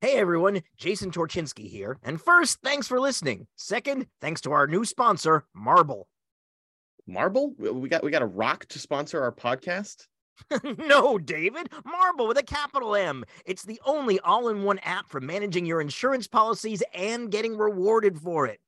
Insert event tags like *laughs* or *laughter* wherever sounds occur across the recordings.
Hey everyone, Jason Torchinsky here. And first, thanks for listening. Second, thanks to our new sponsor, Marble. Marble? We got we got a rock to sponsor our podcast. *laughs* no, David, Marble with a capital M. It's the only all-in-one app for managing your insurance policies and getting rewarded for it.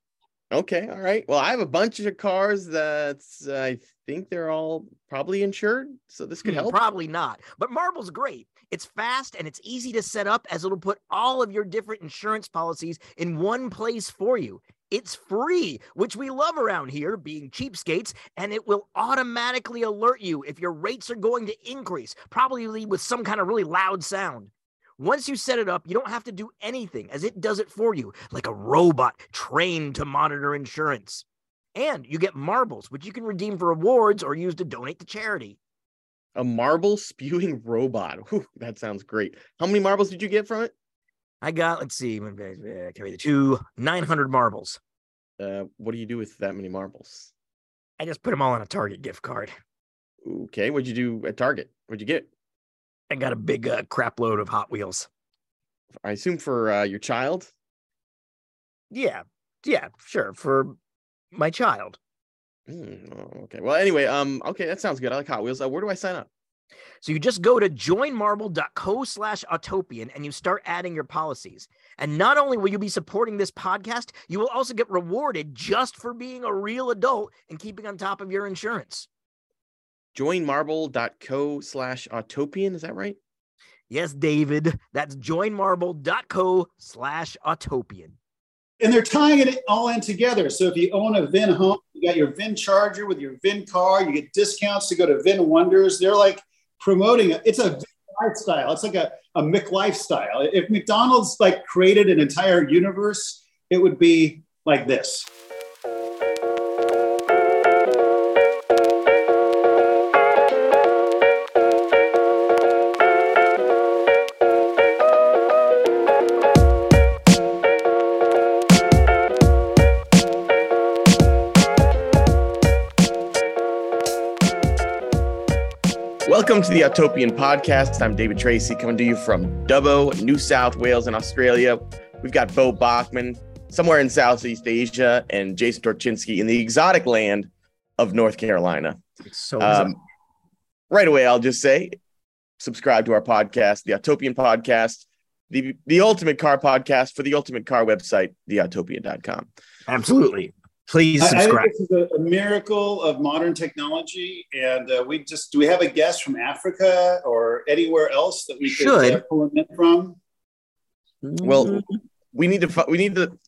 Okay, all right. Well, I have a bunch of cars that's uh, I think they're all probably insured, so this could Hmm, help. Probably not, but Marble's great. It's fast and it's easy to set up as it'll put all of your different insurance policies in one place for you. It's free, which we love around here, being cheapskates, and it will automatically alert you if your rates are going to increase, probably with some kind of really loud sound. Once you set it up, you don't have to do anything as it does it for you, like a robot trained to monitor insurance. And you get marbles, which you can redeem for rewards or use to donate to charity. A marble spewing *laughs* robot. Whew, that sounds great. How many marbles did you get from it? I got, let's see, carry the two, 900 marbles. Uh, what do you do with that many marbles? I just put them all on a Target gift card. Okay, what'd you do at Target? What'd you get? I got a big uh, crap load of Hot Wheels. I assume for uh, your child. Yeah, yeah, sure, for my child. Hmm, oh, okay. Well, anyway, um, okay, that sounds good. I like Hot Wheels. Uh, where do I sign up? So you just go to joinmarble.co slash autopian and you start adding your policies. And not only will you be supporting this podcast, you will also get rewarded just for being a real adult and keeping on top of your insurance. Joinmarble.co slash autopian. Is that right? Yes, David, that's joinmarble.co slash autopian. And they're tying it all in together. So if you own a Vin home, you got your Vin charger with your Vin car, you get discounts to go to Vin Wonders. They're like promoting it. It's a lifestyle. It's like a, a Mick lifestyle. If McDonald's like created an entire universe, it would be like this. Welcome to the Autopian Podcast. I'm David Tracy coming to you from Dubbo, New South Wales, in Australia. We've got Beau Boeckmann somewhere in Southeast Asia and Jason Torchinsky in the exotic land of North Carolina. So Um, right away, I'll just say subscribe to our podcast, the Autopian Podcast, the, the Ultimate Car Podcast for the Ultimate Car website, theautopian.com. absolutely. Please I, I think subscribe. this is a, a miracle of modern technology. And uh, we just, do we have a guest from Africa or anywhere else that we could uh, pull him in from? Well, we need to fi- we need to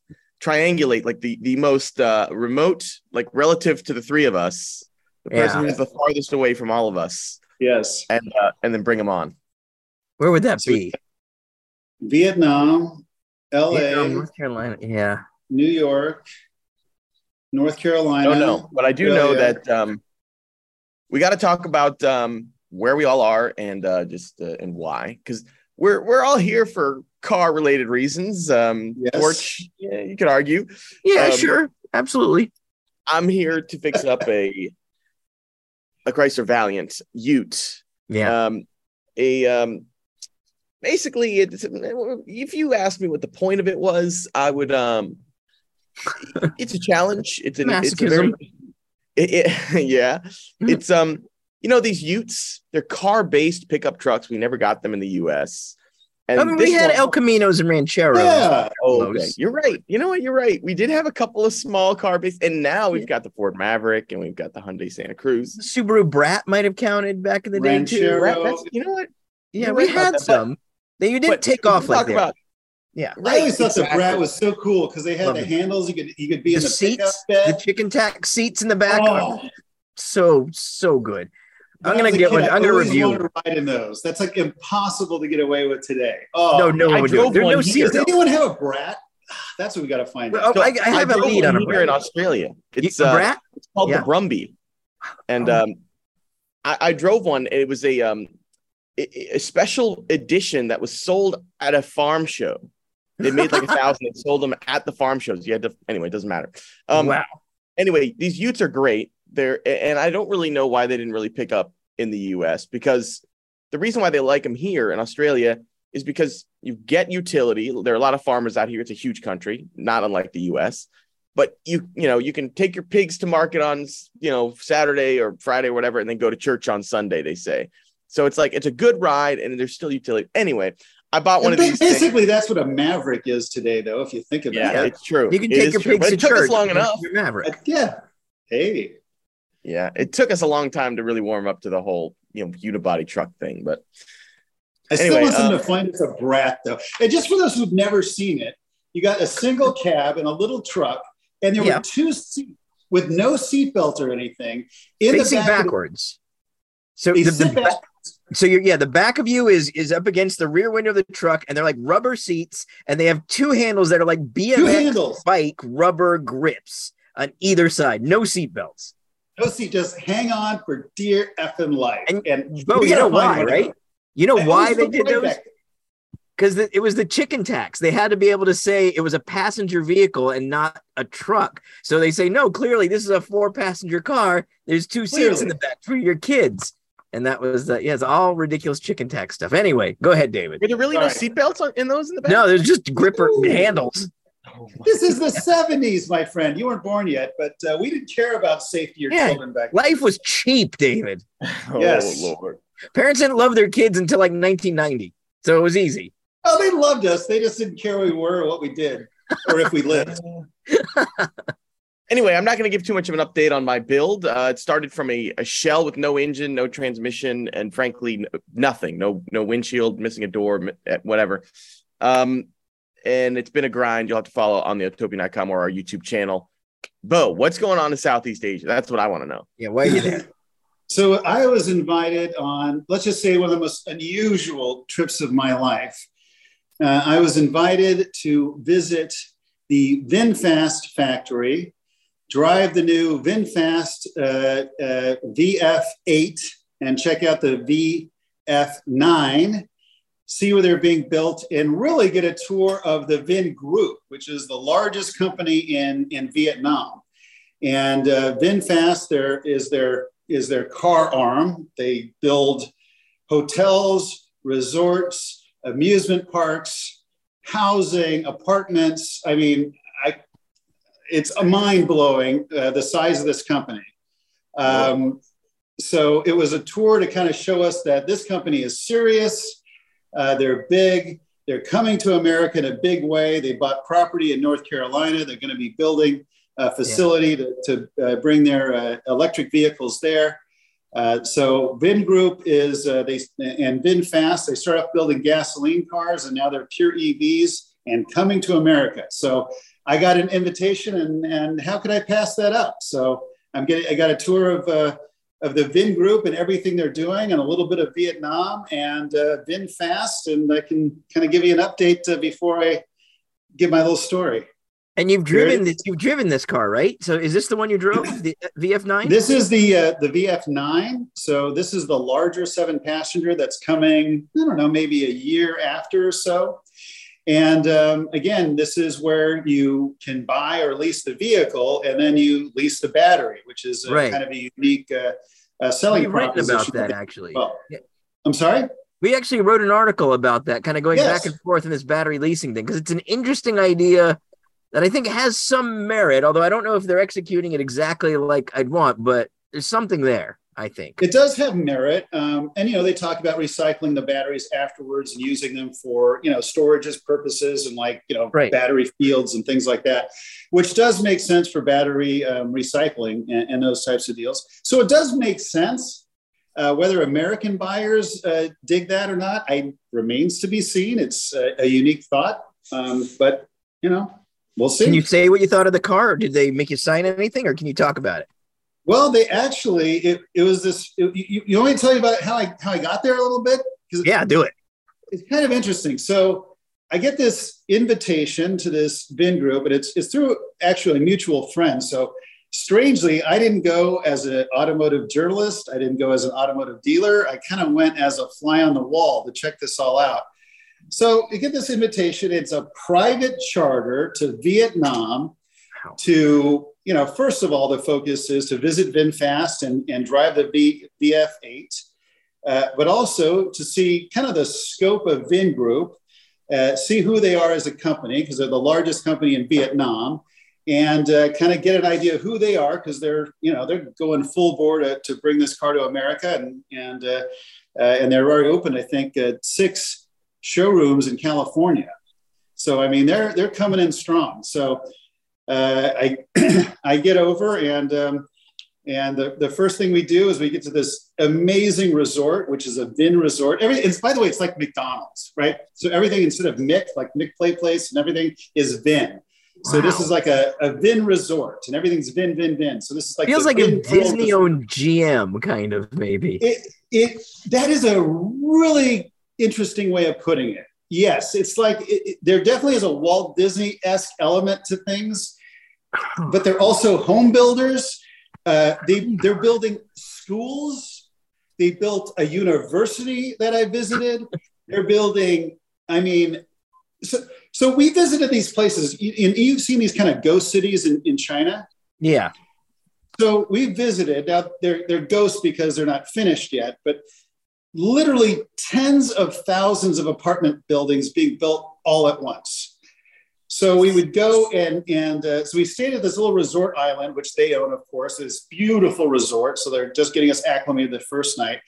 triangulate like the the most uh, remote, like relative to the three of us, the person Yeah. who's the farthest away from all of us, Yes. and uh, and then bring them on. where would that So- be? Vietnam, LA, Vietnam, North Carolina. Yeah. New York, North Carolina. I don't know, but I do know that um, we got to talk about um, where we all are and uh, just uh, and why, because we're we're all here for car related reasons. Um, Yes. Torch, yeah, you could argue. Yeah, Um, sure. Absolutely. I'm here to fix up a a Chrysler Valiant Ute. Yeah. um a um basically it's if you asked me what the point of it was i would um it's a challenge it's an it's a very it, it- *laughs* yeah Mhm. it's um you know these utes they're car based pickup trucks we never got them in the us and I mean, we had one- El Caminos and Rancheros. Yeah. Oh, okay. You're right. You know what? You're right. We did have a couple of small car based, and now we've got the Ford Maverick and we've got the Hyundai Santa Cruz. Subaru Brat might have counted back in the day too. Ranchero. Right? That's, you know what? Yeah, You're we right about had that, but- some. They you didn't But take off like talk that. about yeah. I always thought the. Brat was so cool because they had Love the it. handles. You could you could be The in the pickup seats, the chicken tax seats in the back. Oh, So so good. I'm gonna get kid, one. I I'm gonna review. wanted to ride in those. That's like impossible to get away with today. Oh No, no I one would do drove it. There's one no here. seat. Does anyone have a Brat? *sighs* That's what we got to find out. Well, I- I have a lead one on a here in Australia. It's a uh, Brat? It's called Yeah. the Brumby, and Oh. um, I, I drove one. It was a um, a, a special edition that was sold at a farm show. They made like a thousand. They sold them at the farm shows. You had to anyway. It doesn't matter. Um, wow. Anyway, these Utes are great. They're and I don't really know why they didn't really pick up in the U.S. because the reason why they like them here in Australia is because you get utility. There are a lot of farmers out here. It's a huge country, not unlike the US. But you, you know, you can take your pigs to market on, you know, Saturday or Friday or whatever, and then go to church on Sunday, they say. So it's like it's a good ride and there's still utility. Anyway, I bought one And of these. things. basically, that's what a Maverick is today, though. If you think about Yeah, it. it's true. You can It take is your true. pigs But to it took church. us long enough. you're Maverick. Uh, yeah. Hey. Yeah, it took us a long time to really warm up to the whole, you know, unibody truck thing. But I still Anyway, want them um, to find us a brat, though. And just for those who've never seen it, you got a single *laughs* cab and a little truck, and there Yeah. were two seats with no seatbelt or anything in Facing the back. of the- backwards. So They the, the sit back- back, so you're yeah, the back of you is is up against the rear window of the truck, and they're like rubber seats, and they have two handles that are like BMX bike rubber grips on either side, no seat belts. no seat. Just hang on for dear effing life. And- And, we you know why, right? You know I why they did those? Because it was the chicken tax. They had to be able to say it was a passenger vehicle and not a truck. So they say, no, clearly this is a four passenger car. There's two seats in the back for your kids. And that was the, yeah, it's all ridiculous chicken tax stuff. Anyway, go ahead, David. were there really no Sorry. seatbelts in those in the back? No, there's just gripper Ooh. handles. Oh, *laughs* This is the 70s, my friend. You weren't born yet, but uh, we didn't care about safety or Yeah. children back then. Life was cheap, David. *laughs* oh Yes. Lord. Parents didn't love their kids until like 1990. So it was easy. Oh, they loved us. They just didn't care who we were or what we did or if we lived. *laughs* anyway, I'm not going to give too much of an update on my build. Uh, it started from a, a shell with no engine, no transmission, and frankly, n- nothing. No, no windshield, missing a door, eh, whatever. Um, and it's been a grind. You'll have to follow on the autopian.com or our YouTube channel. Beau, what's going on in Southeast Asia? That's what I want to know. Yeah, why are you there? *laughs* So I was invited on, let's just say, one of the most unusual trips of my life. Uh, I was invited to visit the VinFast factory, drive the new VinFast uh, uh, VF8, and check out the VF9, see where they're being built, and really get a tour of the Vin Group, which is the largest company in, in Vietnam. And uh, VinFast there is their is their car arm. They build hotels, resorts, amusement parks, housing, apartments. I mean, I, it's a mind blowing uh, the size of this company. Um, so it was a tour to kind of show us that this company is serious. Uh, they're big. They're coming to America in a big way. They bought property in North Carolina. They're going to be building a facility to, to uh, bring their uh, electric vehicles there. Uh, so Vin Group is uh, they and VinFast. They start off building gasoline cars, and now they're pure EVs and coming to America. So I got an invitation, and and how could I pass that up? So I'm getting I got a tour of uh, of the Vin Group and everything they're doing, and a little bit of Vietnam and uh, VinFast, and I can kind of give you an update uh, before I give my little story. And you've driven this, you've driven this car, right? So is this the one you drove, the uh, VF9? This is the uh, the VF9. So this is the larger seven passenger that's coming. I don't know, maybe a year after or so. And um, again, this is where you can buy or lease the vehicle, and then you lease the battery, which is uh Right. kind of a unique uh, uh, selling We've written about that actually. Well, Yeah. I'm sorry. We actually wrote an article about that, kind of going Yes. back and forth in this battery leasing thing, because it's an interesting idea that I think has some merit, although I don't know if they're executing it exactly like I'd want, but there's something there, I think. It does have merit, um, and you know they talk about recycling the batteries afterwards and using them for you know storages purposes and like you know Right. battery fields and things like that, which does make sense for battery um, recycling and, and those types of deals. So it does make sense. Uh, whether American buyers uh, dig that or not, I remains to be seen. It's a, a unique thought, um, but you know we'll see. Can you say what you thought of the car, did they make you sign anything, or can you talk about it? Well, they actually it, it was this. It, you, you want me to tell you about how I how I got there a little bit? Yeah, do it. it's kind of interesting. So I get this invitation to this Vin Group, and it's it's through actually a mutual friend. So strangely, I didn't go as an automotive journalist. I didn't go as an automotive dealer. I kind of went as a fly on the wall to check this all out. So you get this invitation. It's a private charter to Vietnam To, you know, first of all, the focus is to visit VinFast and, and drive the v, VF8. uh, but also to see kind of the scope of Vin Group, uh, see who they are as a company, because they're the largest company in Vietnam, and uh, kind of get an idea of who they are, because they're, you know, they're going full board uh, to bring this car to America, and and uh, uh, and they're already open, I think, six showrooms in California. So I mean, they're they're coming in strong. So I *clears throat* I get over and. Um, and the, the first thing we do is we get to this amazing resort, which is a Vin resort. Every, it's, by the way, it's like McDonald's, right? So everything instead of Mick, like Mick Play Place and everything is Vin. So wow. this is like a, a Vin resort and everything's Vin, Vin, Vin. So this is like feels like Vin a Disney owned GM kind of maybe. It, it that is a really interesting way of putting it. Yes, it's like it, it, there definitely is a Walt Disney esque element to things, but they're also home builders uh, they, they're building schools. They built a university that I visited. They're building, I mean, so, so we visited these places. And you've seen these kind of ghost cities in, in China. Yeah. So we visited. Now they're, they're ghosts because they're not finished yet, but literally tens of thousands of apartment buildings being built all at once. So we would go and and uh, so we stayed at this little resort island, which they own, of course. This beautiful resort. So they're just getting us acclimated the first night,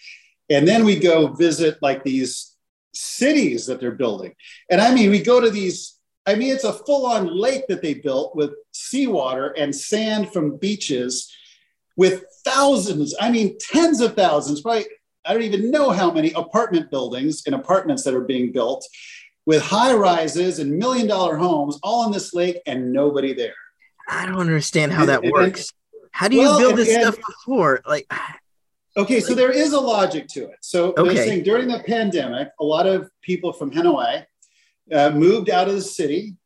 and then we go visit like these cities that they're building. And I mean, we go to these. I mean, it's a full-on lake that they built with seawater and sand from beaches, with thousands. I mean, tens of thousands. Probably I don't even know how many apartment buildings and apartments that are being built with high rises and million dollar homes all on this lake and nobody there. I don't understand how that works. How do you well, build this and, stuff before? Like, okay, so there is a logic to it. So okay. they're saying during the pandemic, a lot of people from Hanoi uh, moved out of the city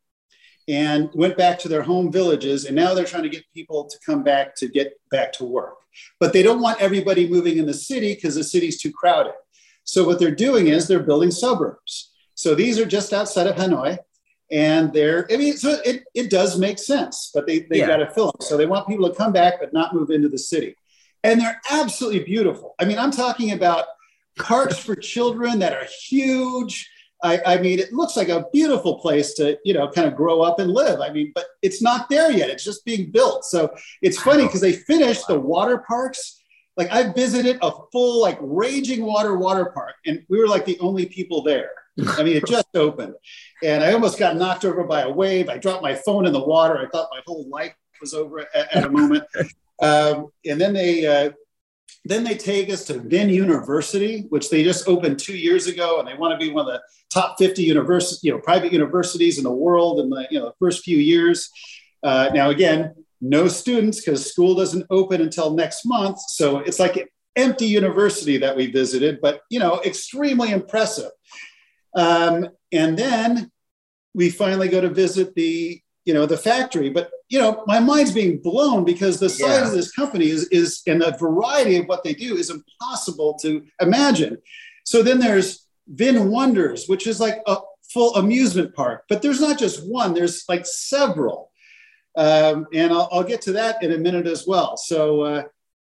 and went back to their home villages, and now they're trying to get people to come back to get back to work. But they don't want everybody moving in the city because the city's too crowded. So what they're doing is they're building suburbs. So these are just outside of Hanoi. And they're, I mean, so it, it does make sense, but they, they yeah. got to fill them. So they want people to come back, but not move into the city. And they're absolutely beautiful. I mean, I'm talking about parks for children that are huge. I, I, mean, it looks like a beautiful place to, you know, kind of grow up and live. I mean, but it's not there yet. It's just being built. So it's funny because they finished the water parks. Like I visited a full, like raging water water park, and we were like the only people there. I mean, it *laughs* just opened. And I almost got knocked over by a wave. I dropped my phone in the water. I thought my whole life was over at, at a moment. *laughs* Um, and then they, uh, then they take us to Vin University, which they just opened two years ago, and they want to be one of the top 50 university, you know, private universities in the world in the you know first few years. Uh, now, again, no students because school doesn't open until next month, so it's like an empty university that we visited, but you know, extremely impressive. Um, and then we finally go to visit the, you know, the factory. But, you know, my mind's being blown because the size yeah. of this company is, is, and the variety of what they do is impossible to imagine. So then there's Vin Wonders, which is like a full amusement park, but there's not just one, there's like several. Um, and I'll, I'll, get to that in a minute as well. So, uh,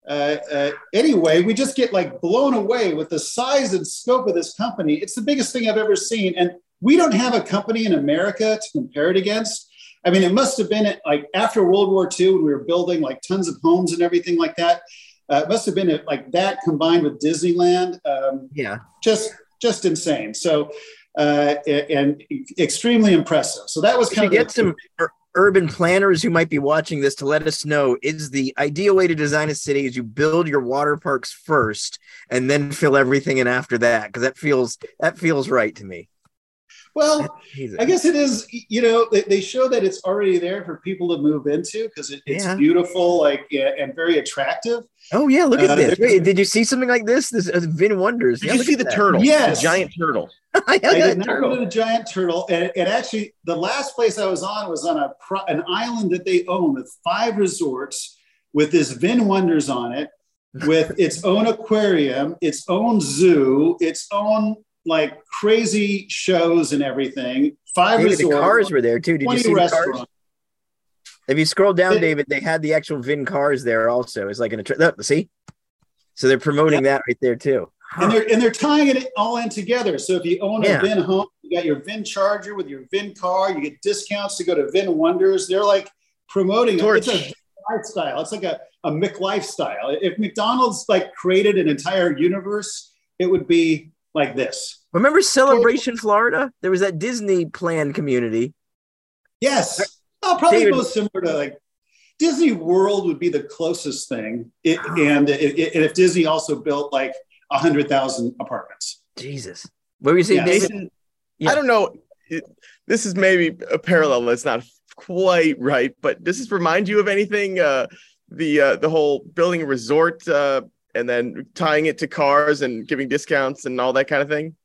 uh, uh, anyway, we just get like blown away with the size and scope of this company. It's the biggest thing I've ever seen. And we don't have a company in America to compare it against. I mean, it must have been like after World War II when we were building like tons of homes and everything like that. Uh, it must have been like that combined with Disneyland. Um, yeah. Just, just insane. So, uh, and extremely impressive. So that was kind of get some urban planners who might be watching this to let us know is the ideal way to design a city is you build your water parks first and then fill everything in after that because that feels that feels right to me well i guess it is you know they, they show that it's already there for people to move into because it, it's yeah. beautiful like and very attractive. Oh yeah look at uh, this. Wait, did you see something like this? This uh, vin wonders. Did yeah, you see the that. turtle? Yes. The giant turtle. *laughs* I, I did not go to the giant turtle, and, and, actually, the last place I was on was on a an island that they own with five resorts, with this Vin Wonders on it, with its own aquarium, its own zoo, its own like crazy shows and everything. Five Maybe resorts. The cars were there too. Did you see the cars? If you scroll down, it, David, they had the actual Vin cars there also. It's like an see, so they're promoting yeah. that right there too. and they're and they're tying it all in together. So if you own Yeah. a Vin home, you got your Vin charger with your Vin car. You get discounts to go to Vin Wonders. They're like promoting it. It's a lifestyle. It's like a a Mc lifestyle. If McDonald's like created an entire universe, it would be like this. Remember Celebration Florida? There was that Disney plan community. Yes. Oh, probably David- most similar to like Disney World would be the closest thing. It, and, it, it- and if Disney also built like a hundred thousand apartments. Jesus. What were you saying, Yeah. David? Jason, Yeah. I don't know. It- this is maybe a parallel that's not quite right, but does this remind you of anything? Uh, the uh, the whole building a resort uh, and then tying it to cars and giving discounts and all that kind of thing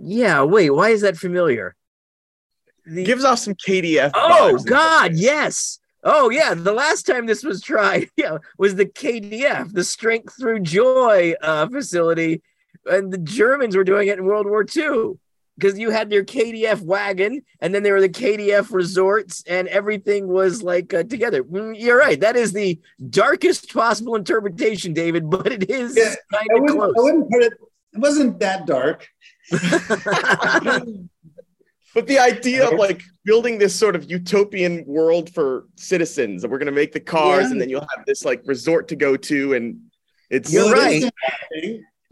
Yeah, wait, why is that familiar? The- gives off some KDF. oh. God, yes. Oh yeah, the last time this was tried, *laughs* yeah, was the KDF, the Strength Through Joy uh, facility, and the Germans were doing it in World War II because you had your KDF wagon, and then there were the KDF resorts, and everything was like uh, together. Mm, You're right. That is the darkest possible interpretation, David, *laughs* but it is Yeah, kind of close. I wouldn't put it, it wasn't that dark. *laughs* But the idea of like building this sort of utopian world for citizens, and we're going to make the cars, Yeah. and then you'll have this like resort to go to, and it's You're right.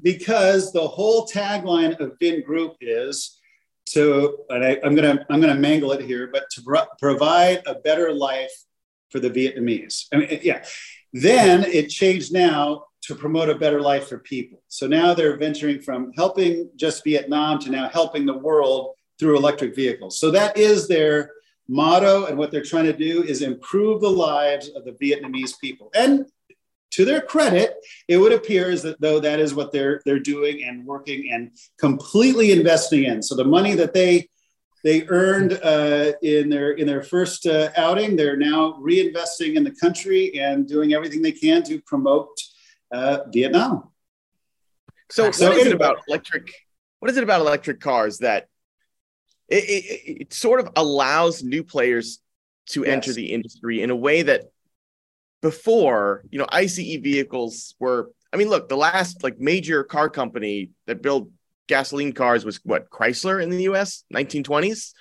Because the whole tagline of Vin Group is to, and I, I'm gonna I'm gonna mangle it here, but to pro- provide a better life for the Vietnamese. I mean, yeah. Then it changed now to promote a better life for people. So now they're venturing from helping just Vietnam to now helping the world through electric vehicles. So that is their motto, and what they're trying to do is improve the lives of the Vietnamese people. And to their credit, it would appear as that though that is what they're they're doing and working and completely investing in. So the money that they they earned uh, in their in their first uh, outing, they're now reinvesting in the country and doing everything they can to promote uh, Vietnam. So, So what is it about electric? What is it about electric cars that it, it, it sort of allows new players to Yes. enter the industry in a way that before, you know, ICE vehicles were. I mean, look, the last like major car company that built gasoline cars was what Chrysler in the U.S. 1920s.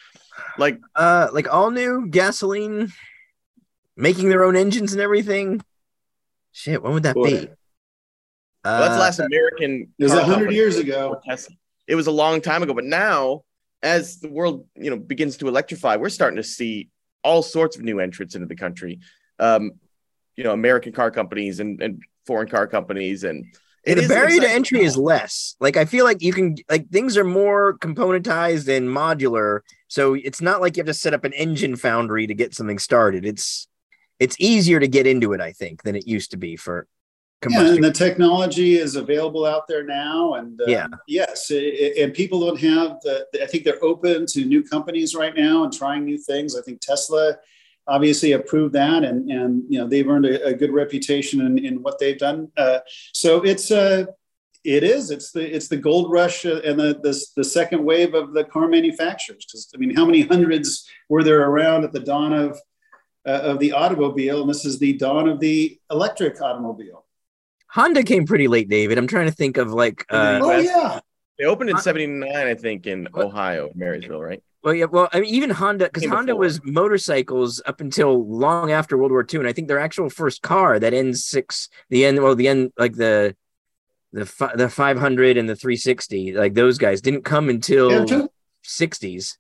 Like, uh like all new gasoline making their own engines and everything shit when would that Boy. be well, that's Uh, the last American. It was a hundred years ago. It was a long time ago, but now, as the world you know begins to electrify, we're starting to see all sorts of new entrants into the country. Um, you know, American car companies and, and foreign car companies, and it the barrier to entry is less. Like I feel like you can like things are more componentized and modular. So it's not like you have to set up an engine foundry to get something started. It's it's easier to get into it, I think, than it used to be for Yeah, and the technology is available out there now, and uh, Yeah. yes, i- i- and people don't have the. I think they're open to new companies right now and trying new things. I think Tesla obviously approved that, and and you know they've earned a, a good reputation in, in what they've done. Uh, so it's uh, it is it's the it's the gold rush uh, and the the, the second wave of the car manufacturers. Because I mean, how many hundreds were there around at the dawn of uh, of the automobile, and this is the dawn of the electric automobile. Honda came pretty late, David. I'm trying to think of like uh oh yeah. They opened in Uh, '79, I think, in What? Ohio, Marysville, right? Well, yeah, well, I mean, even Honda, because Honda before. was motorcycles up until long after World War II, and I think their actual first car, that N6, the N, well, the N, like the the fi- the 500 and the 360, like those guys didn't come until Yeah, 60s.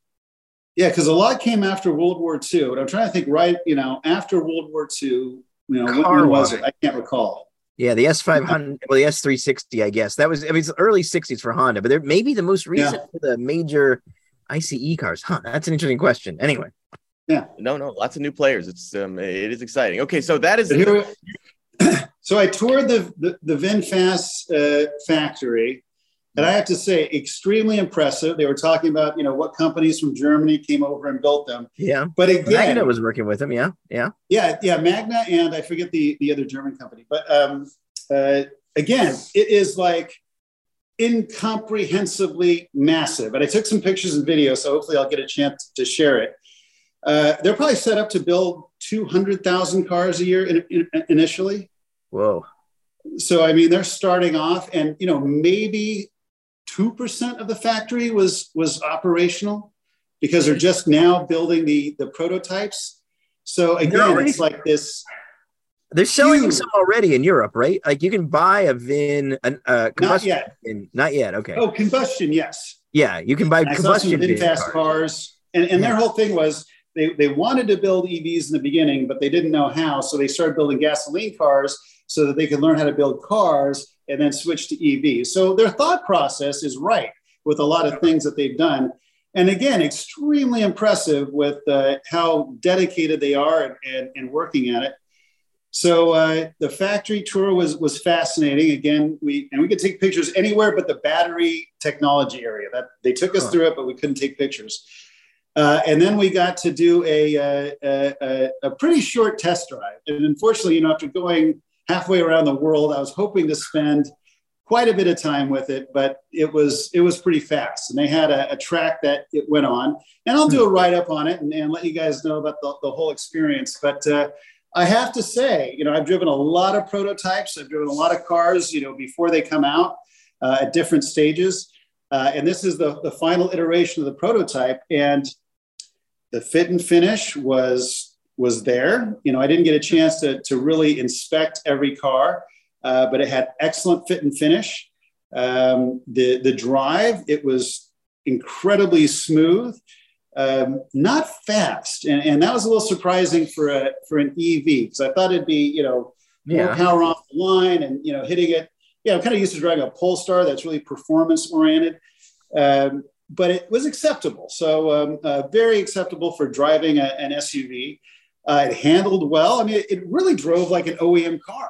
Yeah, because a lot came after World War II. But I'm trying to think right, you know, after World War II, you know, when, Car when was it? I can't recall. Yeah, the S500, *laughs* well, the S360, I guess that was. I mean, it's early 60s for Honda, but they're maybe the most recent for the major ICE cars. Huh? That's an interesting question. Anyway, Yeah. No, no, lots of new players. It's um, it is exciting. Okay, so that is here, *clears throat* so I toured the the, the VinFast uh, factory, and I have to say, extremely impressive. They were talking about you know what companies from Germany came over and built them, yeah, but again, Magna was working with them. Yeah, yeah. Yeah, yeah, Magna, and I forget the the other German company, but um, uh, again, it is like incomprehensibly massive. And I took some pictures and videos, so hopefully I'll get a chance to share it. Uh, they're probably set up to build two hundred thousand cars a year in, in- initially. Whoa. so I mean, they're starting off, and you know, maybe two percent of the factory was was operational because they're just now building the the prototypes. So again, already, it's like this. They're selling huge, some already in Europe, right? Like you can buy a VIN, an, uh, not yet. VIN, not yet. Okay. Oh, combustion, yes. Yeah, you can buy I combustion VinFast cars. cars, and and yeah. their whole thing was they they wanted to build EVs in the beginning, but they didn't know how, so they started building gasoline cars so that they could learn how to build cars and then switch to EV. So their thought process is right with a lot of things that they've done. And again, extremely impressive with uh, how dedicated they are and, and, working at it. So uh, the factory tour was was fascinating. Again, we and we could take pictures anywhere but the battery technology area. That they took us huh. through it, but we couldn't take pictures. Uh, and then we got to do a, uh, a, a, a, pretty short test drive. And unfortunately, you know, after going halfway around the world. I was hoping to spend quite a bit of time with it, but it was it was pretty fast. And they had a, a track that it went on, and I'll do a write up on it and, and, let you guys know about the, the whole experience. But uh, I have to say, you know, I've driven a lot of prototypes. I've driven a lot of cars, you know, before they come out uh, at different stages. Uh, and this is the, the final iteration of the prototype. And the fit and finish was was there. You know, I didn't get a chance to, to really inspect every car, uh, but it had excellent fit and finish. Um, the, the drive, it was incredibly smooth, um, not fast. And, and that was a little surprising for, a, for an EV because I thought it'd be, you know, yeah. more power off the line and, you know, hitting it. Yeah, I'm kind of used to driving a Polestar that's really performance oriented. Um, but it was acceptable. So um, uh, very acceptable for driving a, an SUV. Uh, it handled well. I mean, it, it, really drove like an OEM car.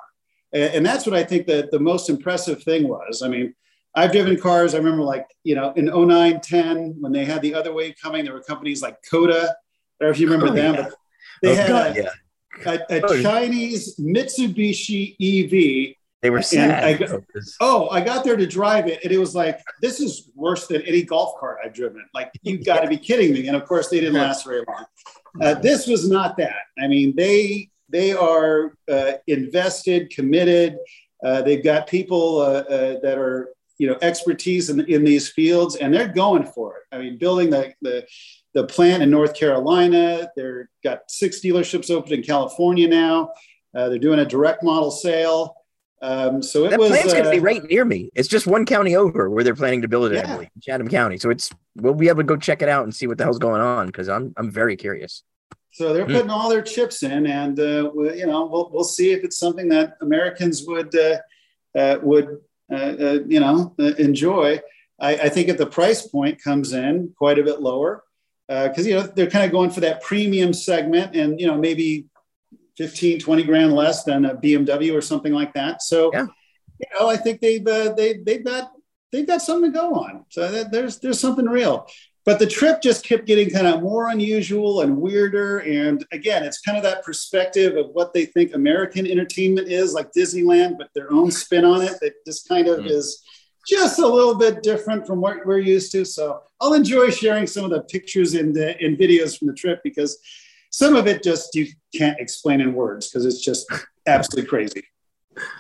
And, and that's what I think that the most impressive thing was. I mean, I've driven cars. I remember like, you know, in 09, 10, when they had the other way coming, there were companies like Coda. I don't know if you remember oh, them. Yeah. They oh, had God, a, yeah. a, a oh, Chinese Mitsubishi EV they were sad. I got, *laughs* oh, I got there to drive it, and it was like, this is worse than any golf cart I've driven. Like, you *laughs* got to be kidding me! And of course, they didn't last very long. Uh, this was not that. I mean, they they are uh, invested, committed. Uh, they've got people uh, uh, that are you know expertise in, in these fields, and they're going for it. I mean, building the the the plant in North Carolina. They've got six dealerships open in California now. They're doing a direct model sale. Um, so it that was, plant's uh, going to be right near me. It's just one county over where they're planning to build it. Yeah. Chatham County. So it's we'll be able to go check it out and see what the hell's going on because I'm I'm very curious. So they're hmm. putting mm. all their chips in, and uh, we, you know we'll we'll see if it's something that Americans would uh, uh would uh, uh, you know enjoy. I, I, think if the price point comes in quite a bit lower, because you know they're kind of going for that premium segment, and you know maybe 15, 20 grand less than a BMW or something like that. So, yeah. you know, I think they've uh, they they've got they've got something to go on. So there's there's something real. But the trip just kept getting kind of more unusual and weirder. And again, it's kind of that perspective of what they think American entertainment is, like Disneyland, but their own spin on it that just kind of mm. is just a little bit different from what we're used to. So I'll enjoy sharing some of the pictures and, uh, and videos from the trip because some of it just you can't explain in words because it's just absolutely crazy.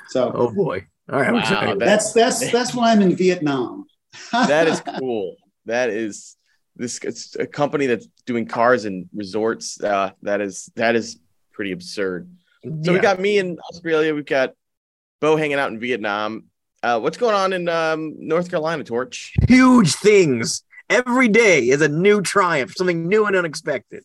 So, oh boy, all right, wow, that's that's that's why I'm in Vietnam. *laughs* that is cool. That is this. It's a company that's doing cars and resorts. Uh, that is that is pretty absurd. So yeah. we got me in Australia. We've got Beau hanging out in Vietnam. Uh, what's going on in um, North Carolina, Torch? Huge things. Every day is a new triumph, something new and unexpected.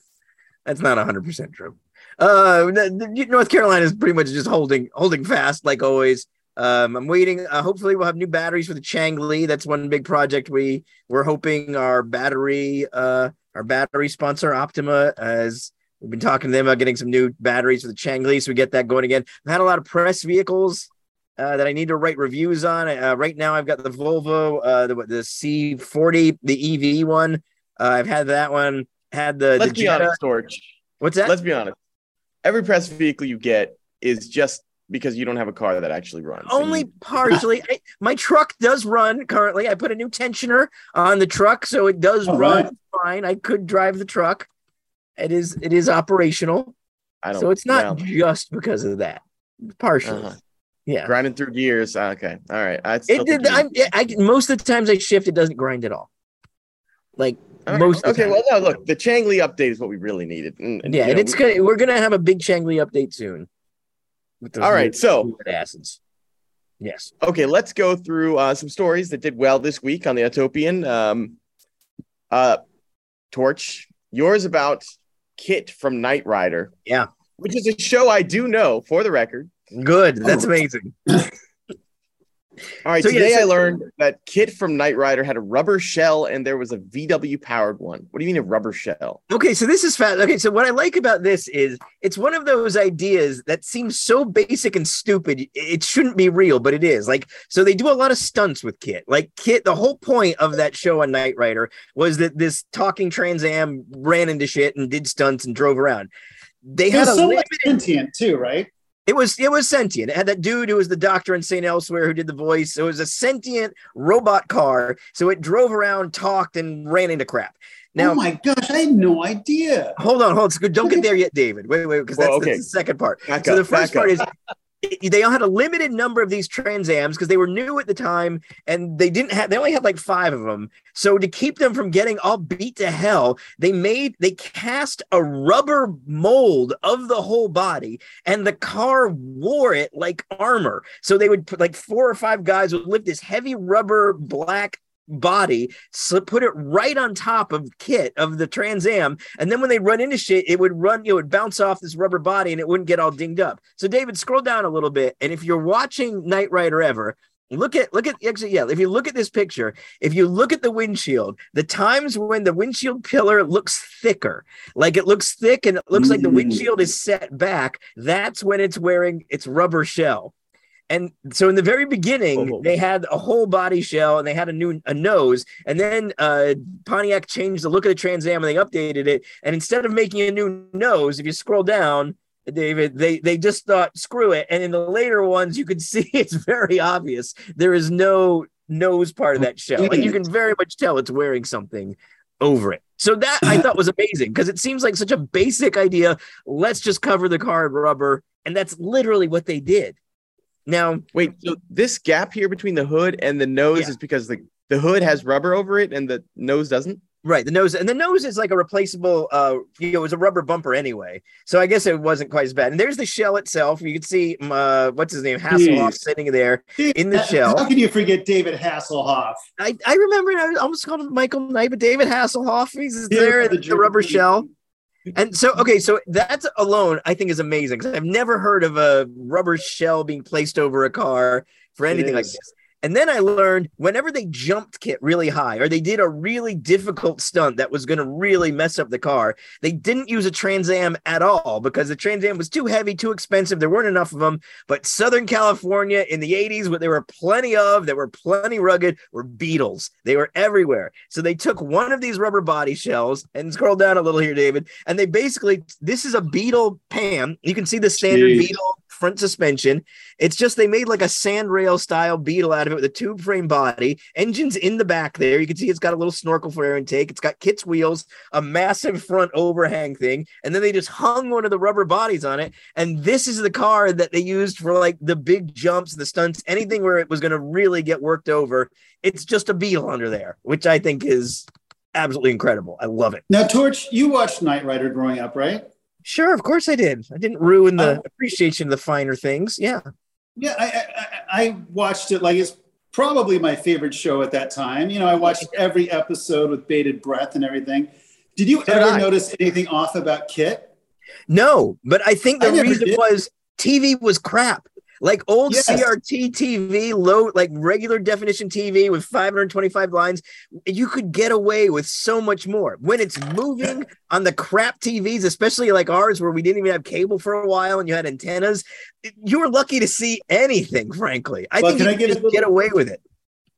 That's not 100% true. Uh, North Carolina is pretty much just holding holding fast like always. Um, I'm waiting. Uh, hopefully, we'll have new batteries for the Changli. That's one big project we we're hoping our battery uh, our battery sponsor Optima as we've been talking to them about getting some new batteries for the Changli, so we get that going again. I've had a lot of press vehicles uh, that I need to write reviews on. Uh, right now, I've got the Volvo, uh, the the C40, the EV one. Uh, I've had that one had the. Let's the be Jetta. honest, Storage. What's that? Let's be honest. Every press vehicle you get is just because you don't have a car that actually runs. Only you... partially. *laughs* I, my truck does run currently. I put a new tensioner on the truck, so it does run right. fine. I could drive the truck. It is it is operational. I don't, so it's not just because of that. Partially. Uh-huh. Yeah. grinding through gears. Ah, Okay, all right. I It did. I'm, I, most of the times I shift, it doesn't grind at all. Like All right, most. Of the Okay, well, no, look, the Changli update is what we really needed. And, and, yeah, and know, it's gonna. We're gonna have a big Changli update soon. All right, so- acids. Yes. Okay, let's go through uh, some stories that did well this week on the Autopian. Um, uh, Torch, yours about KITT from Knight Rider. Yeah. Which is a show I do know for the record. Good. That's amazing. *laughs* All right, So, yeah, today so- I learned that KITT from Knight Rider had a rubber shell and there was a VW powered one. What do you mean a rubber shell? Okay, so this is fast. Okay, so what I like about this is it's one of those ideas that seems so basic and stupid. It shouldn't be real, but it is. Like, so they do a lot of stunts with KITT. Like KITT, the whole point of that show on Knight Rider was that this talking Trans Am ran into shit and did stunts and drove around. They It had was a so limited sentient too, right? It was it was sentient. It had that dude who was the doctor in St. Elsewhere who did the voice. It was a sentient robot car. So it drove around, talked, and ran into crap. Oh now, oh my gosh, I had no idea. hold on, hold on. Don't get there yet, David. Wait, wait, because that's, Well, okay. that's the second part. Back So up, the first part up. is it- they all had a limited number of these transams because they were new at the time and they didn't have they only had like five of them. So to keep them from getting all beat to hell, they made they cast a rubber mold of the whole body and the car wore it like armor. So they would put like four or five guys would lift this heavy rubber black body, so put it right on top of KITT of the Trans Am, and then when they run into shit, it would run, it would bounce off this rubber body, and it wouldn't get all dinged up. So David, scroll down a little bit, and if you're watching Knight Rider ever. Look at look at actually yeah. If you look at this picture, if you look at the windshield, the times when the windshield pillar looks thicker, like it looks thick and it looks like the Mm. windshield is set back, that's when it's wearing its rubber shell. And so in the very beginning, Oh. they had a whole body shell and they had a new a nose. And then uh, Pontiac changed the look of the Trans Am and they updated it. And instead of making a new nose, if you scroll down, David, they they just thought screw it. And in the later ones, you can *laughs* see it's very obvious there is no nose part of that shell. Like you can very much tell it's wearing something over it. So that I thought was amazing because it seems like such a basic idea. Let's just cover the car in rubber, and that's literally what they did. Now, Wait, so this gap here between the hood and the nose Yeah. is because the, the hood has rubber over it and the nose doesn't? right, the nose and the nose is like a replaceable. Uh, you know, it was a rubber bumper anyway, so I guess it wasn't quite as bad. And there's the shell itself. You can see, um, uh, what's his name, Hasselhoff, Jeez. sitting there. In the shell. How can you forget David Hasselhoff? I, I remember I almost called him Michael Knight, but David Hasselhoff, he's there, the the, the rubber shell. And so, okay, so that's alone, I think, is amazing because I've never heard of a rubber shell being placed over a car for anything like this. And then I learned whenever they jumped KITT really high or they did a really difficult stunt that was going to really mess up the car, they didn't use a Trans Am at all because the Trans Am was too heavy, too expensive. There weren't enough of them. But Southern California in the 80s, what there were plenty of, that were plenty rugged, were Beetles. They were everywhere. So they took one of these rubber body shells and scroll down a little here, David. And they basically, this is a Beetle pan. You can see the standard Jeez. Beetle front suspension. It's just they made like a sandrail style Beetle out of it with a tube frame body. Engines in the back there. You can see it's got a little snorkel for air intake. It's got KITT's wheels, a massive front overhang thing, and then they just hung one of the rubber bodies on it. And this is the car that they used for like the big jumps, the stunts, anything where it was going to really get worked over. It's just a Beetle under there, which I think is absolutely incredible. I love it. Now, Torch, you watched Knight Rider growing up, right? Sure, of course I did. I didn't ruin the Oh. appreciation of the finer things. Yeah. Yeah, I, I, I- I watched it like it's probably my favorite show at that time. You know, I watched every episode with bated breath and everything. Did you So ever notice anything off about KITT? No, but I think the I reason did. was TV was crap. Like old Yes. CRT TV, low, like regular definition TV with 525 lines, you could get away with so much more. When it's moving *laughs* on the crap TVs, especially like ours, where we didn't even have cable for a while and you had antennas, you were lucky to see anything, frankly. I Well, think can you I get little- get away with it.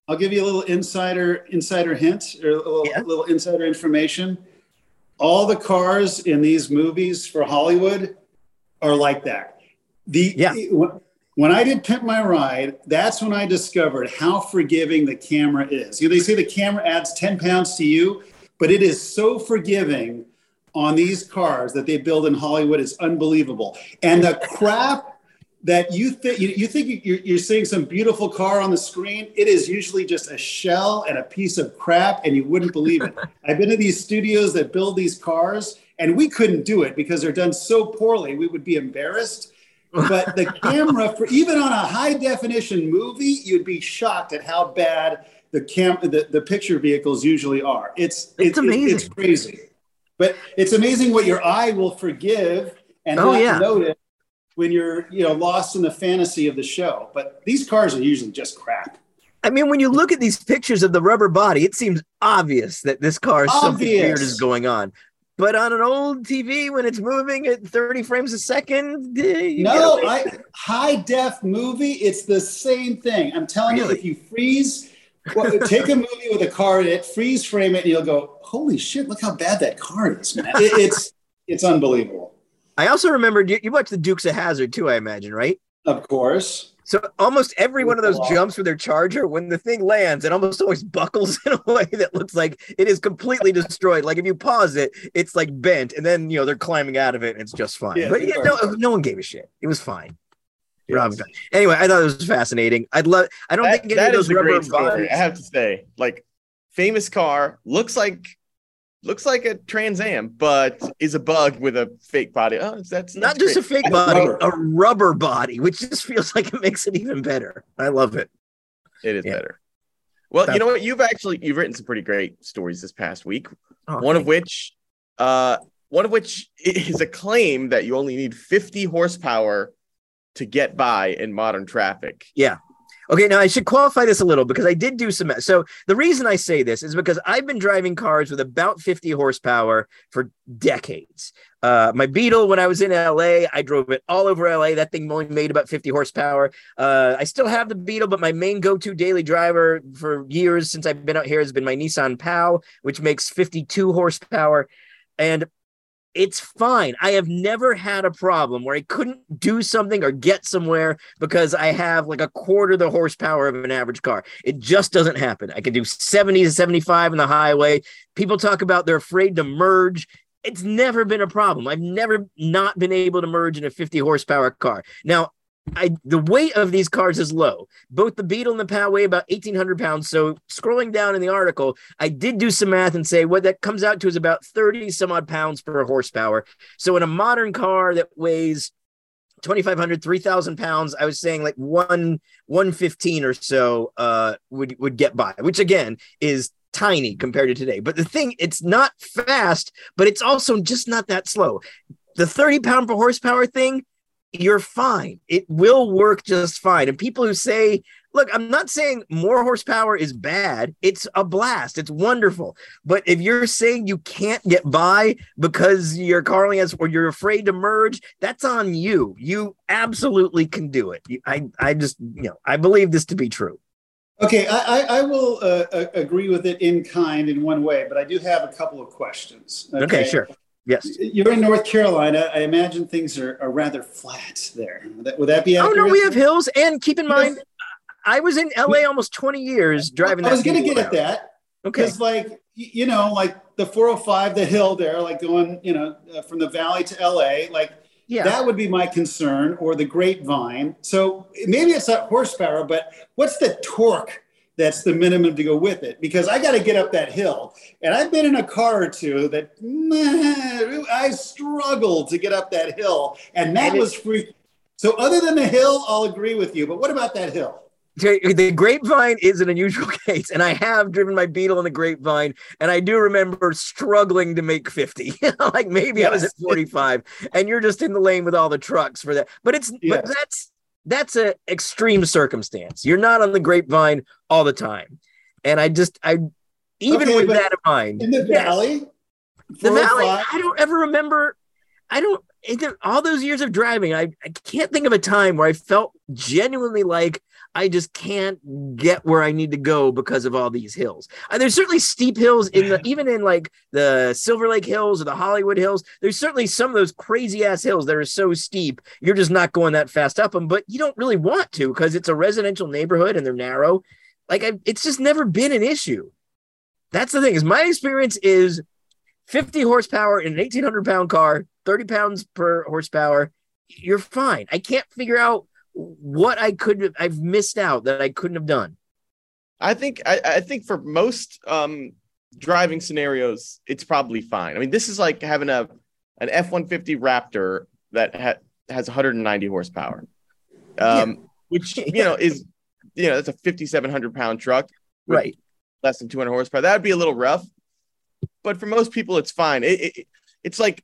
I'll give you a little insider insider hint or a little, Yeah. little insider information. All the cars in these movies for Hollywood are like that. The Yeah. When I did Pimp My Ride, that's when I discovered how forgiving the camera is. You know, they say the camera adds 10 pounds to you, but it is so forgiving on these cars that they build in Hollywood is unbelievable. And the crap that you think you, you think you're, you're seeing some beautiful car on the screen. It is usually just a shell and a piece of crap, and you wouldn't believe it. *laughs* I've been to these studios that build these cars, and we couldn't do it because they're done so poorly. We would be embarrassed. But the *laughs* camera, for even on a high definition movie, you'd be shocked at how bad the cam the, the picture vehicles usually are. It's It's amazing. It's crazy, but it's amazing what your eye will forgive and Oh, not yeah. notice when you're you know lost in the fantasy of the show. But these cars are usually just crap. I mean, when you look at these pictures of the rubber body, it seems obvious that this car something weird is going on. But on an old TV, when it's moving at 30 frames a second, eh, No. I high def movie. It's the same thing. I'm telling you, if you freeze, well, take a movie with a car in it, freeze frame it, and you'll go, "Holy shit! Look how bad that car is, man! It- it's it's unbelievable." I also remembered you, you watched the Dukes of Hazzard too, I imagine, right? Of course. So almost every one of those jumps with their charger, when the thing lands, it almost always buckles *laughs* in a way that looks like it is completely destroyed. Like if you pause it, it's like bent, and then you know they're climbing out of it, and it's just fine. Yeah, but yeah, no, no one gave a shit. It was fine. Rob- Yes. Anyway, I thought it was fascinating. I'd love. I don't That, think any of those rubber bodies. I have to say, like, famous car looks like looks like a Trans Am, but is a bug with a fake body. Oh, that's, that's not just a fake That's body, rubber. a rubber body, which just feels like it makes it even better. I love it. It is Yeah. better. Well, you know what? You've actually you've written some pretty great stories this past week. Oh, one of which, uh, one of which *laughs* is a claim that you only need 50 horsepower to get by in modern traffic. Okay, now I should qualify this a little because I did do some. So the reason I say this is because I've been driving cars with about 50 horsepower for decades. Uh, my Beetle, when I was in LA, I drove it all over LA. That thing only made about 50 horsepower. Uh, I still have the Beetle, but my main go-to daily driver for years since I've been out here has been my Nissan Pao, which makes 52 horsepower. And it's fine. I have never had a problem where I couldn't do something or get somewhere because I have like a quarter the horsepower of an average car. It just doesn't happen. I can do 70 to 75 on the highway. People talk about they're afraid to merge. It's never been a problem. I've never not been able to merge in a 50 horsepower car. Now, I the weight of these cars is low. Both the Beetle and the Pao weigh about 1,800 pounds. So scrolling down in the article, I did do some math and say what that comes out to is about 30 some odd pounds per horsepower. So in a modern car that weighs 2,500, 3,000 pounds, I was saying like one 115 or so uh, would would get by, which again is tiny compared to today. But the thing, it's not fast, but it's also just not that slow. The 30 pound per horsepower thing, you're fine. It will work just fine. And people who say, look, I'm not saying more horsepower is bad. It's a blast. It's wonderful. But if you're saying you can't get by because your car only has or you're afraid to merge, that's on you. You absolutely can do it. I, I just, you know, I believe this to be true. Okay, I, I, I will uh, uh, agree with it in kind in one way, but I do have a couple of questions. Okay, sure. Yes. You're in North Carolina. I imagine things are, are rather flat there. Would that, would that be Oh no, we have hills. And keep in mind, I was in LA almost 20 years driving. I was going to get at that Okay. because, like, you know, like the 405, the hill there, like going, you know, uh, from the valley to LA, like Yeah. that would be my concern, or the grapevine. So maybe it's not horsepower, but what's the torque? That's the minimum to go with it because I got to get up that hill. And I've been in a car or two that man, I struggled to get up that hill. And that was free. So, other than the hill, I'll agree with you. But what about that hill? The grapevine is an unusual *laughs* case, and I have driven my Beetle in the grapevine, and I do remember struggling to make 50. *laughs* like maybe I was at 45, and you're just in the lane with all the trucks for that. But it's but that's that's a extreme circumstance. You're not on the grapevine all the time. And I just I even Okay, with that in mind, In the yes. valley? the valley 405? i don't ever remember i don't all those years of driving I, I can't think of a time where i felt genuinely like i just can't get where i need to go because of all these hills. Uh, there's certainly steep hills in the *laughs* even in like the silver lake hills or the hollywood hills there's certainly some of those crazy ass hills that are so steep you're just not going that fast up them but you don't really want to because it's a residential neighborhood and they're narrow. Like I, it's just never been an issue. That's the thing is my experience is 50 horsepower in an 1800 pound car 30 pounds per horsepower you're fine. I can't figure out what I could have I've missed out that I couldn't have done. I think I, I think for most um, driving scenarios, it's probably fine. I mean, this is like having a an F one fifty Raptor that ha- has 190 horsepower, um, yeah. which *laughs* you know is you know that's a 5,700 pound truck, right? Less than 200 horsepower. That would be a little rough, but for most people, it's fine. It, it, it's like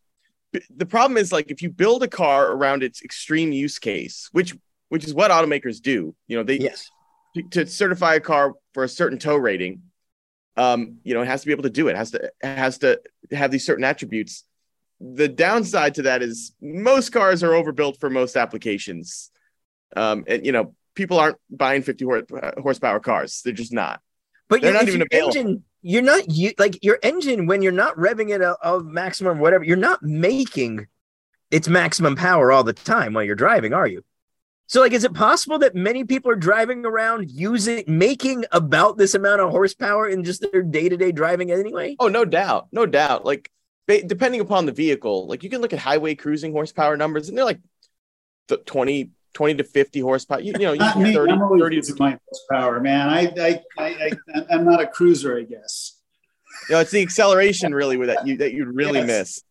the problem is like if you build a car around its extreme use case, which which is what automakers do. You know, they yes to, to certify a car for a certain tow rating. Um, you know, it has to be able to do it. it has to it has to have these certain attributes. The downside to that is most cars are overbuilt for most applications. Um, and you know, people aren't buying 50 horsepower cars. They're just not. But they're not even available. Engine, you're not you like your engine when you're not revving it of maximum whatever. You're not making its maximum power all the time while you're driving, are you? So, like, is it possible that many people are driving around using, making about this amount of horsepower in just their day to day driving anyway? Oh, no doubt. No doubt. Like, depending upon the vehicle, like, you can look at highway cruising horsepower numbers and they're like 20, 20 to 50 horsepower. You, you know, you not me. 30, I'm always 30 to my horsepower, man. I, I, I, I, am not a cruiser, I guess. You know, it's the acceleration really that you that you'd really yes. miss.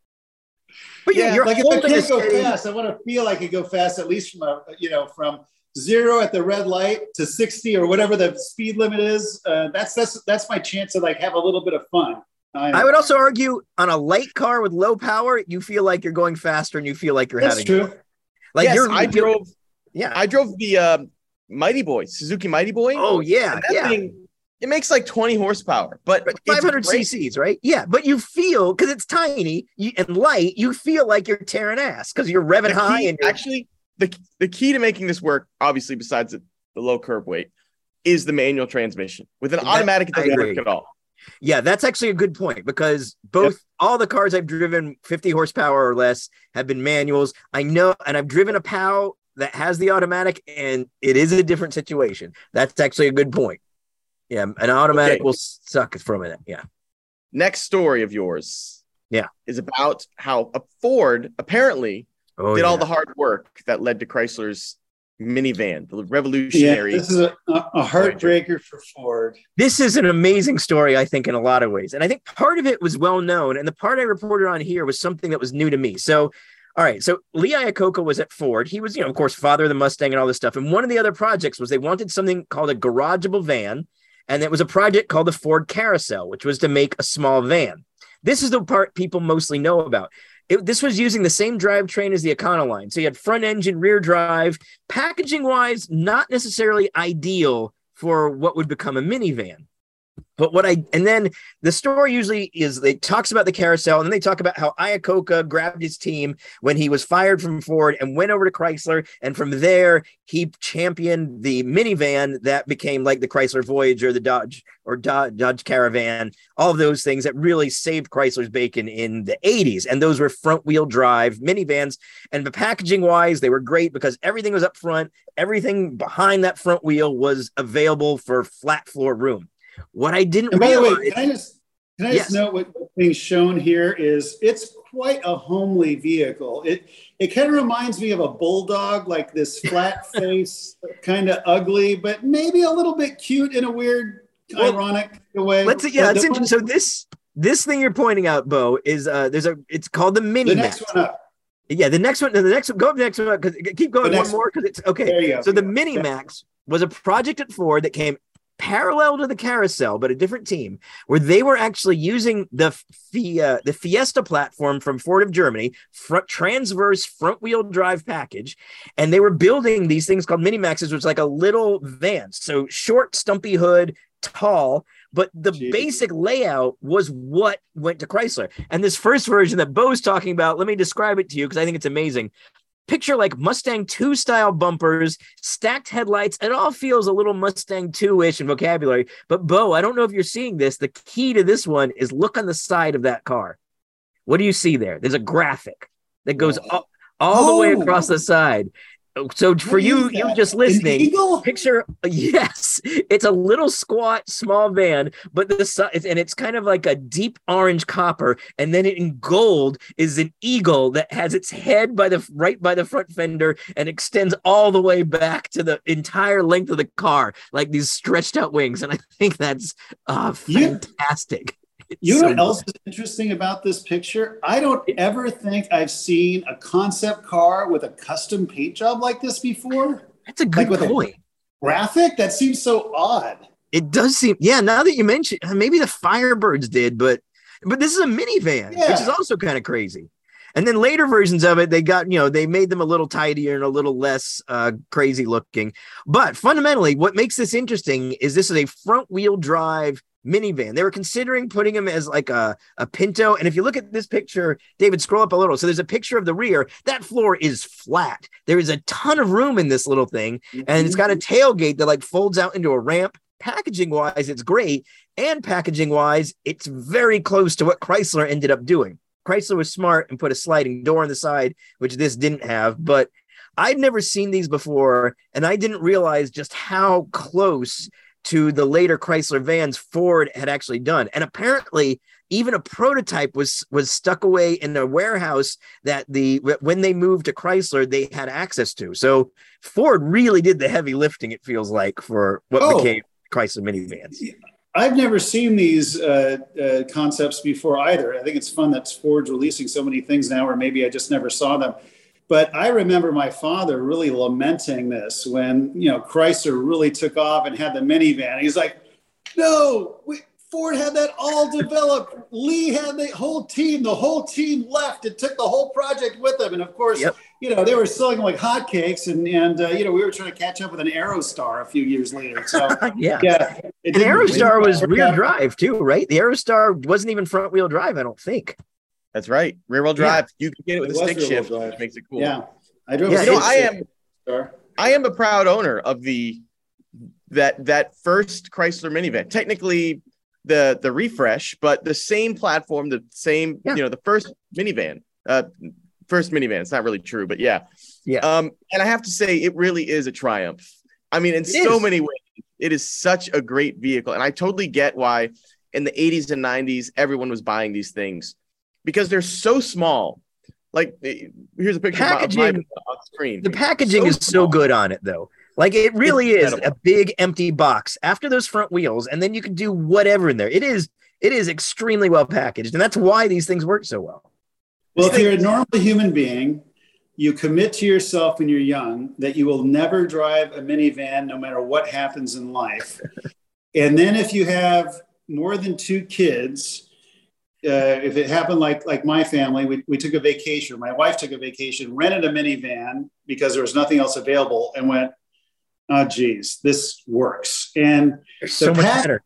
But yeah, like if I can't go steady. fast, I want to feel I could go fast at least from a you know from zero at the red light to 60 or whatever the speed limit is. Uh, that's that's that's my chance to like have a little bit of fun. I, I, would also argue on a light car with low power, you feel like you're going faster and you feel like you're that's having true. Like yes, you're, I drove. Yeah, I drove the uh, Mighty Boy, Suzuki Mighty Boy. Oh yeah, yeah. Thing, it makes like 20 horsepower, but 500 cc's, right? Yeah, but you feel because it's tiny and light, you feel like you're tearing ass because you're revving key, high. And actually, the the key to making this work, obviously, besides the, the low curb weight, is the manual transmission. With an that, automatic, it doesn't work at all. Yeah, that's actually a good point because both yep. all the cars I've driven 50 horsepower or less have been manuals. I know, and I've driven a Pao that has the automatic, and it is a different situation. That's actually a good point. Yeah, an automatic okay. will suck from it. Yeah. Next story of yours. Yeah. Is about how a Ford apparently oh, did yeah. all the hard work that led to Chrysler's minivan, the revolutionary. Yeah, this is a, a heartbreaker for Ford. This is an amazing story, I think, in a lot of ways. And I think part of it was well known. And the part I reported on here was something that was new to me. So, all right. So Lee Iacocca was at Ford. He was, you know, of course, father of the Mustang and all this stuff. And one of the other projects was they wanted something called a garageable van and it was a project called the Ford Carousel, which was to make a small van. This is the part people mostly know about. It, this was using the same drivetrain as the Econoline. So you had front engine, rear drive. Packaging wise, not necessarily ideal for what would become a minivan. But what I and then the story usually is they talks about the carousel and then they talk about how Iacocca grabbed his team when he was fired from Ford and went over to Chrysler. And from there he championed the minivan that became like the Chrysler Voyager, the Dodge or Dodge, Dodge Caravan, all of those things that really saved Chrysler's bacon in the 80s and those were front wheel drive minivans. And the packaging wise they were great because everything was up front, everything behind that front wheel was available for flat floor room. What I didn't and by realize, the way, can I just can I yes. just note what, what's being shown here is it's quite a homely vehicle. It it kind of reminds me of a bulldog, like this *laughs* flat face, kind of ugly, but maybe a little bit cute in a weird, well, ironic way. Let's yeah, that's interesting. So this this thing you're pointing out, Beau, is uh there's a it's called the mini. The next one up. Yeah, the next one, the next one, go up the next one because keep going one more because it's okay. So the Mini Max was a project at Ford that came parallel to the carousel, but a different team, where they were actually using the Fia, uh, the Fiesta platform from Ford of Germany, front transverse front wheel drive package, and they were building these things called mini maxes, which was like a little van, so short, stumpy hood, tall. But the Jeez. basic layout was what went to Chrysler. And this first version that Beau's talking about, let me describe it to you because I think it's amazing picture like Mustang 2 style bumpers, stacked headlights. It all feels a little Mustang 2 ish in vocabulary. But Beau, I don't know if you're seeing this. The key to this one is look on the side of that car. What do you see there? There's a graphic that goes up all oh. the way oh. across the side. So for you, you just listening, eagle? picture *laughs* yes it's a little squat small van but the si- and it's kind of like a deep orange copper and then in gold is an eagle that has its head by the right by the front fender and extends all the way back to the entire length of the car like these stretched out wings and i think that's uh fantastic You know so what else is interesting about this picture? I don't ever think I've seen a concept car with a custom paint job like this before. that's a like good a- point Graphic? That seems so odd. It does seem, yeah. Now that you mention, maybe the Firebirds did, but but this is a minivan, which is also kind of crazy. And then later versions of it, they got you know they made them a little tidier and a little less uh, crazy looking. But fundamentally, what makes this interesting is this is a front wheel drive minivan. They were considering putting them as like a, a Pinto. And if you look at this picture, David, scroll up a little. So there's a picture of the rear. That floor is flat. There is a ton of room in this little thing and it's got a mm-hmm. tailgate that like folds out into a ramp. Packaging wise, it's great, and packaging wise, it's very close to what Chrysler ended up doing. Chrysler was smart and put a sliding door on the side, which this didn't have. But I'd never seen these before, and I didn't realize just how close to the later Chrysler vans Ford had actually done. And apparently, even a prototype was was stuck away in a warehouse that the when they moved to Chrysler they had access to. So Ford really did the heavy lifting. It feels like for what Oh. became Chrysler minivans. I've never seen these uh, uh, concepts before either. I think it's fun that Ford's releasing so many things now, or maybe I just never saw them. But I remember my father really lamenting this when you know Chrysler really took off and had the minivan. He's like, "No, we, Ford had that all developed. Lee had the whole team. The whole team left and took the whole project with them. And of course, Yep. you know they were selling like hotcakes. And and uh, you know we were trying to catch up with an Aerostar a few years later. So *laughs* yeah. yeah, it And Aerostar was rear drive too, right? The Aerostar wasn't even front wheel drive, I don't think. That's right. Rear wheel drive. You can get it with It a stick shift, drive. which makes it cool. Yeah, I drove. Yeah, You know, I am Star. I am a proud owner of the that that first Chrysler minivan. Technically the the refresh, but the same platform, the same, Yeah. you know, the first minivan. Uh first minivan. It's not really true, but yeah. Yeah. Um, and I have to say it really is a triumph. I mean, in It so is. many ways, it is such a great vehicle. And I totally get why in the 80s and 90s everyone was buying these things because they're so small. Like eh, here's a picture of my- of my on screen. The packaging So is so good on it though. Like it really is a big empty box after those front wheels, and then you can do whatever in there. It is it is extremely well packaged, and that's why these things work so well. Well, if you're a normal human being, you commit to yourself when you're young that you will never drive a minivan no matter what happens in life. *laughs* and then if you have more than two kids, uh, if it happened like like my family, we, we took a vacation. My wife took a vacation, rented a minivan because there was nothing else available, and went, "Oh, geez, this works." And They're so much better.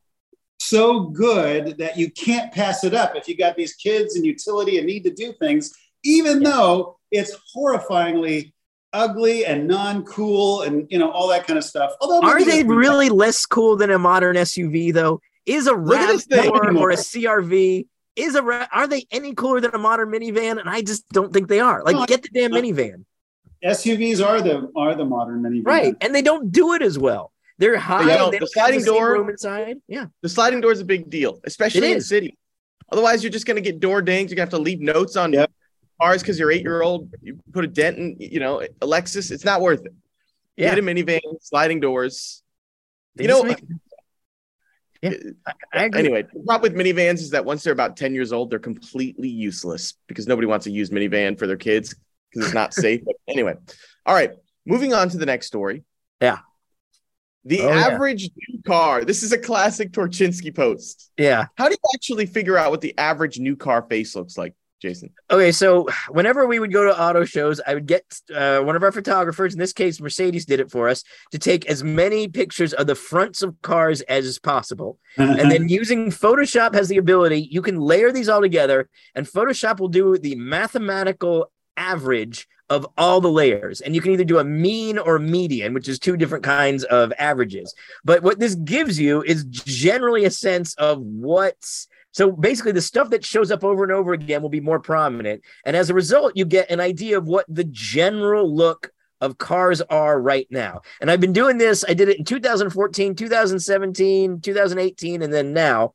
so good that you can't pass it up if you got these kids and utility and need to do things, even though it's horrifyingly ugly and non-cool and you know all that kind of stuff. Although Are they really less cool than a modern SUV though? Is a Look at this thing. RAV4 or a CRV is a are they any cooler than a modern minivan? And I just don't think they are. Like No, get the damn no. minivan. SUVs are the are the modern minivan. Right. And they don't do it as well. They're high. don't. They The don't have sliding same door- room inside. Yeah. The sliding door is a big deal, especially in is. city. Otherwise, you're just going to get door dings. You're going to have to leave notes on Yep. cars because your eight year old, you put a dent in, you know, Alexis. It's not worth it. Yeah. Get a minivan, sliding doors. They you know, make- Yeah, I, I agree. anyway, the problem with minivans is that once they're about 10 years old, they're completely useless because nobody wants to use minivan for their kids because it's not safe. But anyway, all right, moving on to the next story. Yeah. The Oh, yeah. average new car. This is a classic Torchinsky post. Yeah. How do you actually figure out what the average new car face looks like, Jason? Okay, so whenever we would go to auto shows, I would get uh, one of our photographers, in this case, Mercedes did it for us, to take as many pictures of the fronts of cars as possible. *laughs* And then using Photoshop has the ability, you can layer these all together, and Photoshop will do the mathematical average of all the layers. And you can either do a mean or median, which is two different kinds of averages. But what this gives you is generally a sense of what's so basically, the stuff that shows up over and over again will be more prominent. And as a result, you get an idea of what the general look of cars are right now. And I've been doing this. I did it in 2014, 2017, 2018, and then now.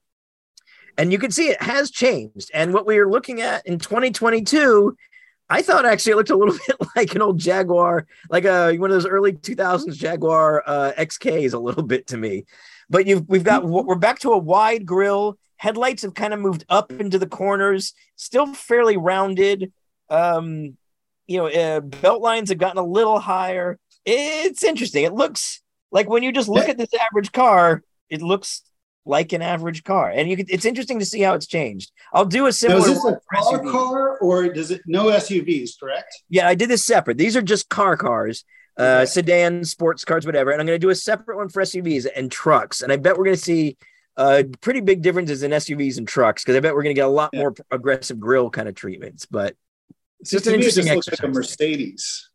And you can see it has changed. And what we are looking at in 2022, I thought actually it looked a little *laughs* bit like an old Jaguar, like a one of those early 2000s Jaguar uh, XKs, a little bit to me. But you've we've got we're back to a wide grill. Headlights have kind of moved up into the corners, still fairly rounded. Um, you know, uh, belt lines have gotten a little higher. It's interesting. It looks like when you just look at this average car, it looks like an average car, and you can, it's interesting to see how it's changed. I'll do a Now, similar. is this a car car or does it no SUVs? Correct. Yeah, I did this separate. These are just car cars, uh, Okay. sedans, sports cars, whatever. And I'm going to do a separate one for SUVs and trucks. And I bet we're going to see uh, pretty big differences in SUVs and trucks because I bet we're going to get a lot Yeah. more aggressive grill kind of treatments. But it's just to an interesting just looks like a. Mercedes.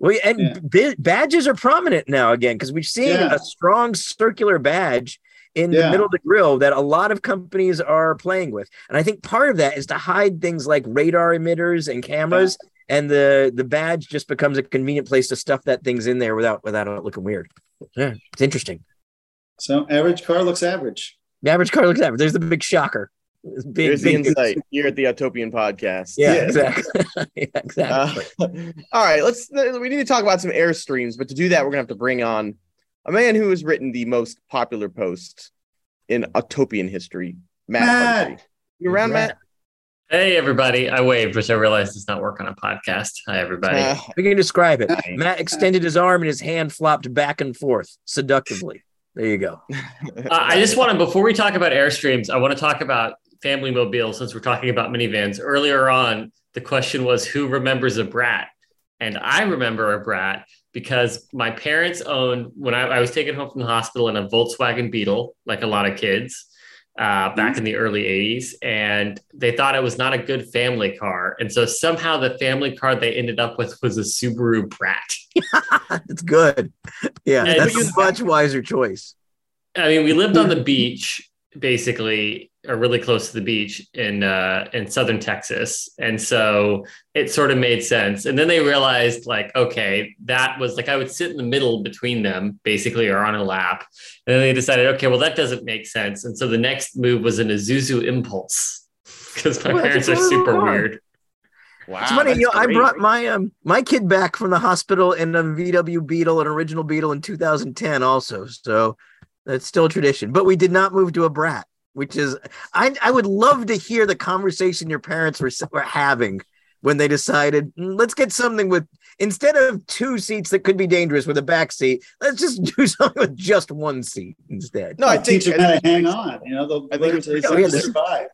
Well, and Yeah. ba- badges are prominent now again because we've seen Yeah. a strong circular badge in the middle of the grill that a lot of companies are playing with. And I think part of that is to hide things like radar emitters and cameras. And the the badge just becomes a convenient place to stuff that things in there without without it looking weird. Yeah, it's interesting. So average car looks average. The average car looks average. There's the big shocker. It's Big, Here's the big, insight here at the Autopian podcast. yeah, Yeah. exactly. *laughs* yeah, Uh, exactly. *laughs* all right, let's. We need to talk about some airstreams, but to do that, we're gonna have to bring on a man who has written the most popular post in Autopian history, Matt. Matt. Humphrey. You around, Matt? Hey, everybody. I waved, which I realized does not work on a podcast. Hi, everybody. Uh, We can describe it. Matt extended his arm and his hand flopped back and forth seductively. There you go. *laughs* Uh, I just want to, before we talk about Airstreams, I want to talk about family mobile since we're talking about minivans. Earlier on, the question was who remembers a brat? And I remember a brat because my parents owned, when I, I was taken home from the hospital in a Volkswagen Beetle, like a lot of kids. Uh, back in the early 80s, and they thought it was not a good family car. And so somehow the family car they ended up with was a Subaru Brat. *laughs* It's good. Yeah, And that's a much wiser choice. I mean, we lived on the beach, basically, or really close to the beach in uh, in southern Texas, and so it sort of made sense. And then they realized, like, okay, that was like I would sit in the middle between them, basically, or on a lap. And then they decided, okay, well, that doesn't make sense. And so the next move was an Isuzu Impulse because my Well, parents are super car. weird. Wow, It's funny, you know, I brought my um my kid back from the hospital in a VW Beetle, an original Beetle in 2010, also. So that's still a tradition. But we did not move to a brat, which is I I would love to hear the conversation your parents were were having when they decided "Mm, let's get something with instead of two seats that could be dangerous with a back seat, let's just *laughs* do something with just one seat instead. No, I think, teach them how to hang on. You know, they'll I think learn to it's- they yeah, learn survive.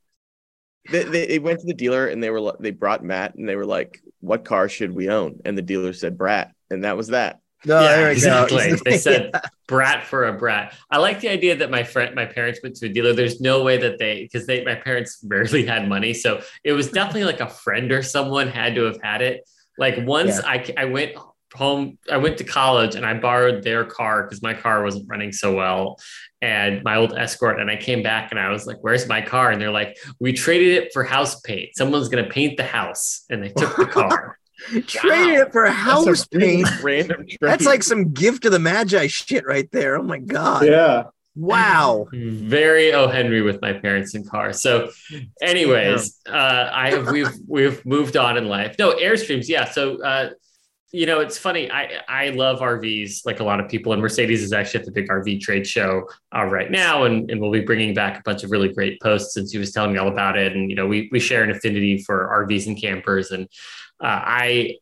They, they, they went to the dealer and they were li- they brought Matt and they were like, "What car should we own?" And the dealer said Brat, and that was that. No, Yeah, there we go. exactly. *laughs* They said brat for a brat. I like the idea that my friend, my parents went to a dealer. There's no way that they, because they, my parents rarely had money, so it was definitely like a friend or someone had to have had it. Like once I, I went home, I went to college and I borrowed their car because my car wasn't running so well, and my old Escort. And I came back and I was like, "Where's my car?" And they're like, "We traded it for house paint. Someone's gonna paint the house," and they took the car. *laughs* Traded it for house really paint. Random. Trade. That's like some gift of the Magi shit right there. Oh my god! Yeah. Wow. very O Henry with my parents and cars. So, anyways, uh, I have we've we've moved on in life. No airstreams, yeah. So, uh, you know, it's funny. I I love RVs like a lot of people, and Mercedes is actually at the big RV trade show uh, right now, and, and we'll be bringing back a bunch of really great posts since he was telling me all about it. And you know, we we share an affinity for RVs and campers, and uh, I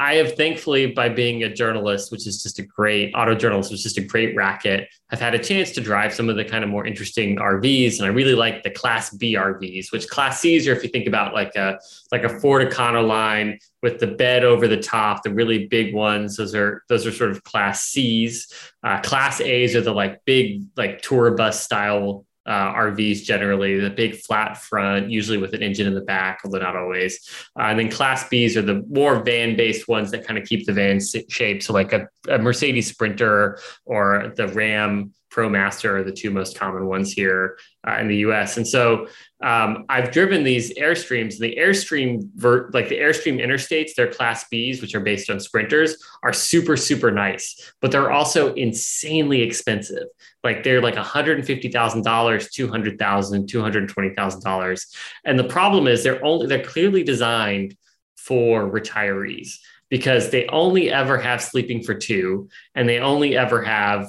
I have thankfully, by being a journalist, which is just a great auto journalist, which is just a great racket, I've had a chance to drive some of the kind of more interesting RVs, and I really like the Class B RVs. Which Class C's are if you think about like a like a Ford Econoline with the bed over the top, the really big ones. Those are those are sort of Class C's. Uh, class A's are the like big like tour bus style uh, RVs generally, the big flat front, usually with an engine in the back, although not always. Uh, and then Class Bs are the more van based ones that kind of keep the van shape. So, like a, a Mercedes Sprinter or the Ram ProMaster are the two most common ones here uh, in the US. And so um, I've driven these Airstreams. The Airstream, vert, like the Airstream Interstates, they're Class Bs, which are based on Sprinters, are super, super nice, but they're also insanely expensive. Like they're like $150,000, $200,000, $220,000. And the problem is they're only, they're clearly designed for retirees because they only ever have sleeping for two and they only ever have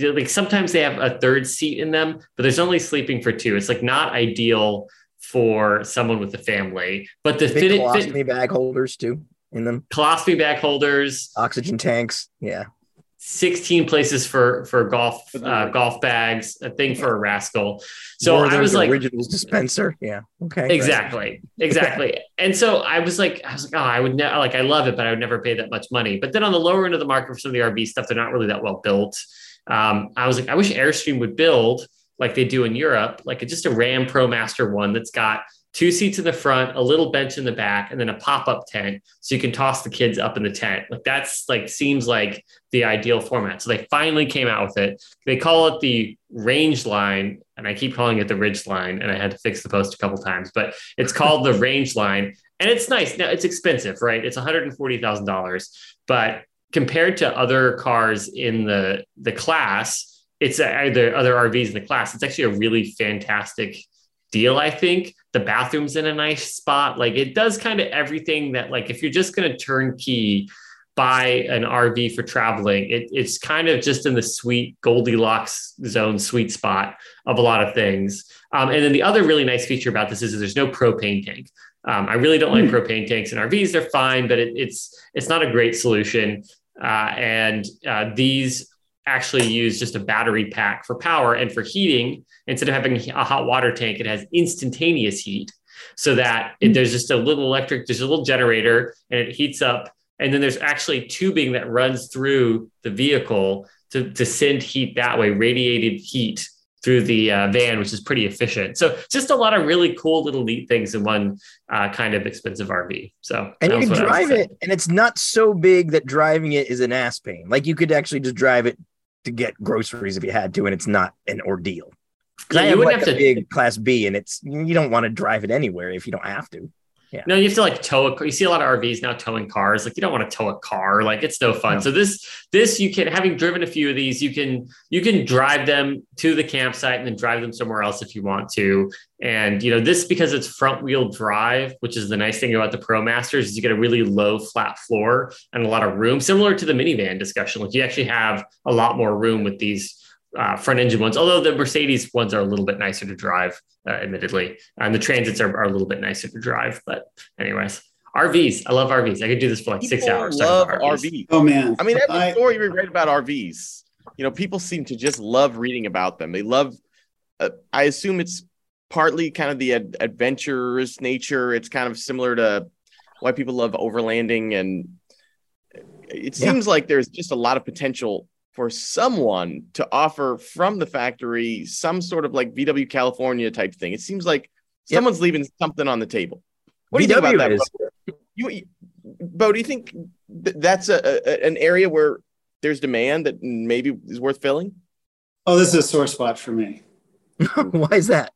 like sometimes they have a third seat in them but there's only sleeping for two. It's like not ideal for someone with a family but the fit, colostomy fit, bag holders too in them. Colostomy bag holders. Oxygen tanks yeah 16 places for for golf uh, golf bags, a thing for a rascal. So I was like originals dispenser. Yeah. Okay. Exactly. Exactly. *laughs* and so I was like, I was like, oh, I would never like I love it, but I would never pay that much money. But then on the lower end of the market for some of the RV stuff, they're not really that well built. Um, I was like, I wish Airstream would build like they do in Europe, like just a Ram ProMaster one that's got two seats in the front, a little bench in the back, and then a pop-up tent so you can toss the kids up in the tent. Like that's like seems like the ideal format. So they finally came out with it. They call it the Rangeline, and I keep calling it the Ridgeline, and I had to fix the post a couple times, but it's called the *laughs* Rangeline. And it's nice. Now it's expensive, right? It's $140,000, but compared to other cars in the the class, it's uh, either other RVs in the class. It's actually a really fantastic deal, I think. The bathroom's in a nice spot. Like it does kind of everything that, like, if you're just going to turnkey buy an RV for traveling, it, it's kind of just in the sweet Goldilocks zone, sweet spot of a lot of things. Um, and then the other really nice feature about this is, is there's no propane tank. Um, I really don't like hmm. propane tanks in RVs. They're fine, but it, it's it's not a great solution. Uh, and uh, these actually use just a battery pack for power and for heating instead of having a hot water tank it has instantaneous heat so that it, there's just a little electric there's a little generator and it heats up. And then there's actually tubing that runs through the vehicle to, to send heat that way radiated heat through the uh, van which is pretty efficient. So just a lot of really cool little neat things in one uh, kind of expensive rv so and you can drive it and it's not so big that driving it is an ass pain. Like you could actually just drive it to get groceries if you had to, and it's not an ordeal. Because I have like have a to, big class B, and it's you don't want to drive it anywhere if you don't have to. Yeah. No, you have to like tow a. You see a lot of RVs now towing cars. Like you don't want to tow a car. Like it's no fun. No. So this this you can having driven a few of these, you can you can drive them to the campsite and then drive them somewhere else if you want to. And you know this because it's front wheel drive, which is the nice thing about the ProMasters is you get a really low flat floor and a lot of room, similar to the minivan discussion. Like you actually have a lot more room with these uh, front engine ones, although the Mercedes ones are a little bit nicer to drive, uh, admittedly. And the transits are, are, a little bit nicer to drive. But, anyways, RVs. I love RVs. I could do this for like people six hours. Love RVs. RVs. Oh, man. I mean, every I, story we read about RVs, you know, people seem to just love reading about them. They love, uh, I assume it's partly kind of the ad- adventurous nature. It's kind of similar to why people love overlanding. And it seems yeah. like there's just a lot of potential for someone to offer from the factory some sort of like VW California type thing. It seems like yep. someone's leaving something on the table. What do you think about that? Beau? You, Beau, do you think th- that's a, a, an area where there's demand that maybe is worth filling? Oh, this is a sore spot for me. *laughs* Why is that?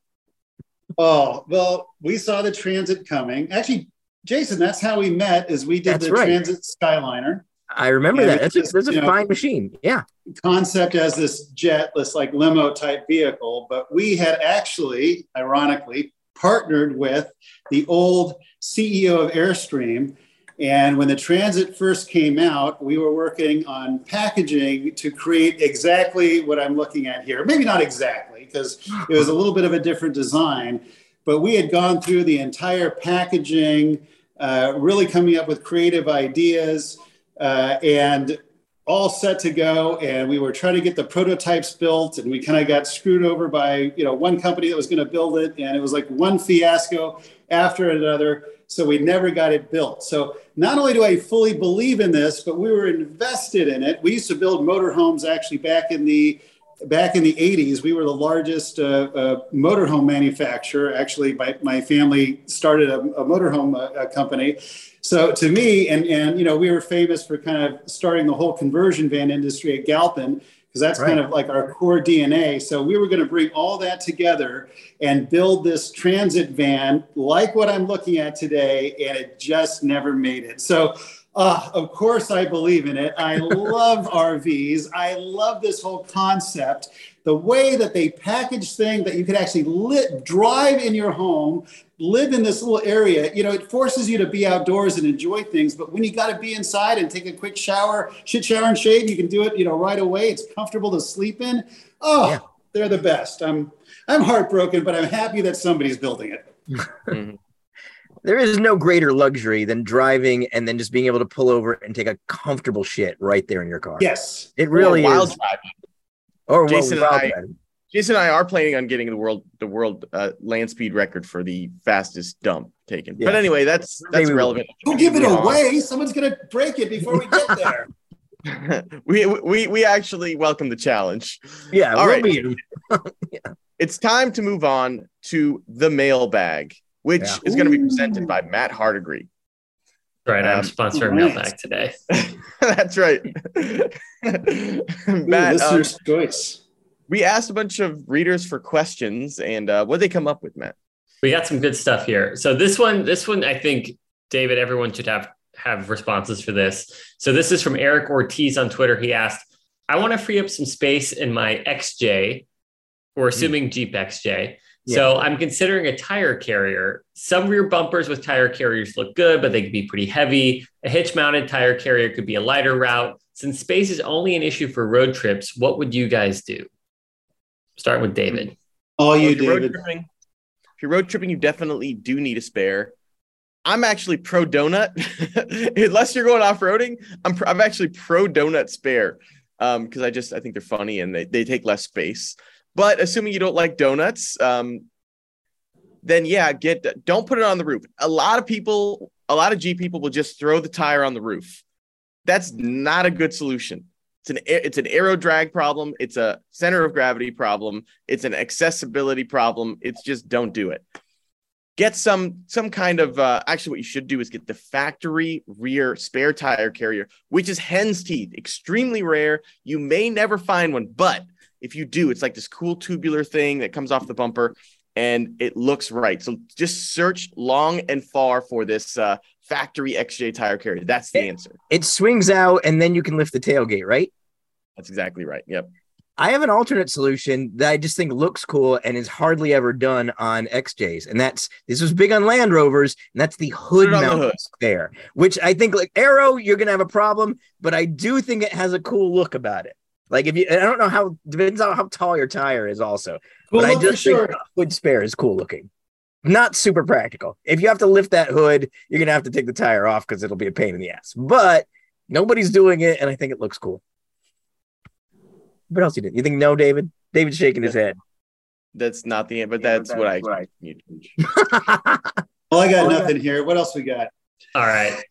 Oh, well, we saw the transit coming. Actually, Jason, that's how we met. Is we did that's the right. transit Skyliner. I remember that. That's just, a, that's a fine know, machine. Yeah. Concept as this jet, this like limo type vehicle, but we had actually, ironically, partnered with the old CEO of Airstream. And when the Transit first came out, we were working on packaging to create exactly what I'm looking at here. Maybe not exactly, because it was a little bit of a different design, but we had gone through the entire packaging, uh, really coming up with creative ideas uh, and all set to go. And we were trying to get the prototypes built, and we kind of got screwed over by you know one company that was going to build it, and it was like one fiasco after another. So we never got it built. So not only do I fully believe in this, but we were invested in it. We used to build motorhomes actually back in the back in the 80s, we were the largest uh, uh, motorhome manufacturer. Actually, my, my family started a, a motorhome uh, company. So to me, and, and you know, we were famous for kind of starting the whole conversion van industry at Galpin because that's right. kind of like our core DNA. So we were going to bring all that together and build this transit van like what I'm looking at today, and it just never made it. So uh, of course, I believe in it. I *laughs* love RVs. I love this whole concept. The way that they package things that you could actually lit, drive in your home, live in this little area, you know, it forces you to be outdoors and enjoy things. But when you got to be inside and take a quick shower, shit shower and shave, you can do it, you know, right away. It's comfortable to sleep in. Oh, yeah. they're the best. I'm I'm heartbroken, but I'm happy that somebody's building it. *laughs* Mm-hmm there is no greater luxury than driving and then just being able to pull over and take a comfortable shit right there in your car. Yes, it really or is. Driving. Or Jason well, and I, Jason and I are planning on getting the world the world uh, land speed record for the fastest dump taken. Yeah. But anyway, that's that's Maybe relevant. Don't give it away. Someone's gonna break it before we get there. *laughs* *laughs* we we we actually welcome the challenge. Yeah, all we'll right. yeah. *laughs* It's time to move on to the mailbag which yeah. is going to be presented by Matt Hardigree. Right, I'm um, sponsoring right. Mailbag today. That's right. Matt, listener's um, choice. We asked a bunch of readers for questions, and uh, what they come up with, Matt? We got some good stuff here. So this one, this one, I think David, everyone should have have responses for this. So this is from Eric Ortiz on Twitter. He asked, "I want to free up some space in my XJ, or hmm. assuming. Jeep XJ." So I'm considering a tire carrier. Some rear bumpers with tire carriers look good, but they could be pretty heavy. A hitch mounted tire carrier could be a lighter route. Since space is only an issue for road trips, what would you guys do? Start with David. Oh, you, well, David. Tripping, if you're road tripping, you definitely do need a spare. I'm actually pro donut. *laughs* Unless you're going off roading, I'm, pro, I'm actually pro donut spare because um, I just I think they're funny and they, they take less space. But assuming you don't like donuts, um, then yeah, get don't put it on the roof. A lot of people, a lot of G people will just throw the tire on the roof. That's not a good solution. It's an it's an aero drag problem. It's a center of gravity problem. It's an accessibility problem. It's just don't do it. Get some some kind of uh, actually what you should do is get the factory rear spare tire carrier, which is hen's teeth, extremely rare. You may never find one, but if you do, it's like this cool tubular thing that comes off the bumper and it looks right. So just search long and far for this uh, factory XJ tire carrier. That's the it, answer. It swings out and then you can lift the tailgate, right? That's exactly right. Yep. I have an alternate solution that I just think looks cool and is hardly ever done on XJs. And that's this was big on Land Rovers, and that's the hood mount spare, which I think like Arrow, you're gonna have a problem, but I do think it has a cool look about it. Like if you, I don't know how depends on how tall your tire is also, cool but I just think sure. hood spare is cool looking. Not super practical. If you have to lift that hood, you're gonna have to take the tire off because it'll be a pain in the ass. But nobody's doing it, and I think it looks cool. What else you did? You think no, David? David's shaking his head. That's not the end, but that's, yeah, that's what, I. What I... *laughs* well, I got nothing here. What else we got? All right.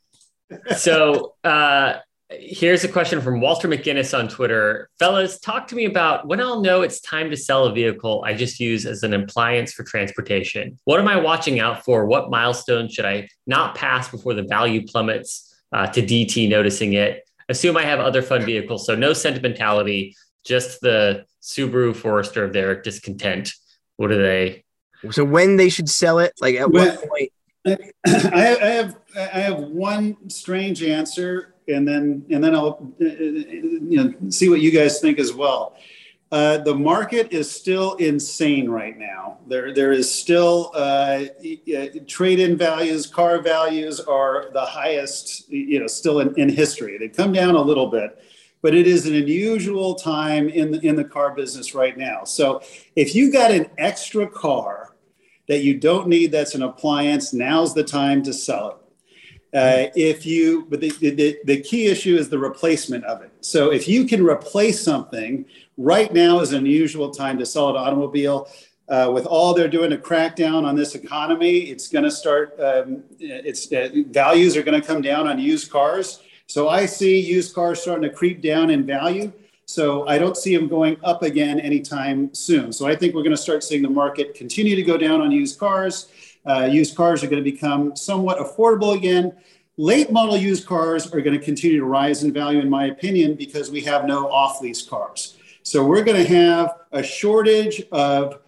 So uh Here's a question from Walter McGinnis on Twitter. Fellas, talk to me about when I'll know it's time to sell a vehicle I just use as an appliance for transportation. What am I watching out for? What milestones should I not pass before the value plummets uh, to DT noticing it? Assume I have other fun vehicles, so no sentimentality, just the Subaru Forester of their discontent. What are they? So when they should sell it? Like at when, what point? I have I have one strange answer and then and then I'll uh, uh, you know see what you guys think as well. Uh, the market is still insane right now. There there is still uh, trade-in values, car values are the highest you know still in, in history. They've come down a little bit, but it is an unusual time in the, in the car business right now. So if you got an extra car that you don't need that's an appliance, now's the time to sell it uh, if you, but the, the, the key issue is the replacement of it. So if you can replace something, right now is an unusual time to sell an automobile. Uh, with all they're doing to crack down on this economy, it's going to start. Um, it's uh, values are going to come down on used cars. So I see used cars starting to creep down in value. So I don't see them going up again anytime soon. So I think we're going to start seeing the market continue to go down on used cars. Uh, used cars are going to become somewhat affordable again. Late model used cars are going to continue to rise in value, in my opinion, because we have no off lease cars. So we're going to have a shortage of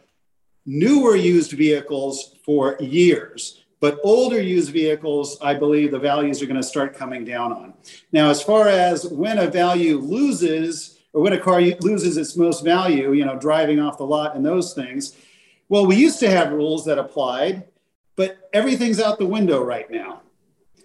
newer used vehicles for years. But older used vehicles, I believe the values are going to start coming down on. Now, as far as when a value loses or when a car loses its most value, you know, driving off the lot and those things, well, we used to have rules that applied, but everything's out the window right now.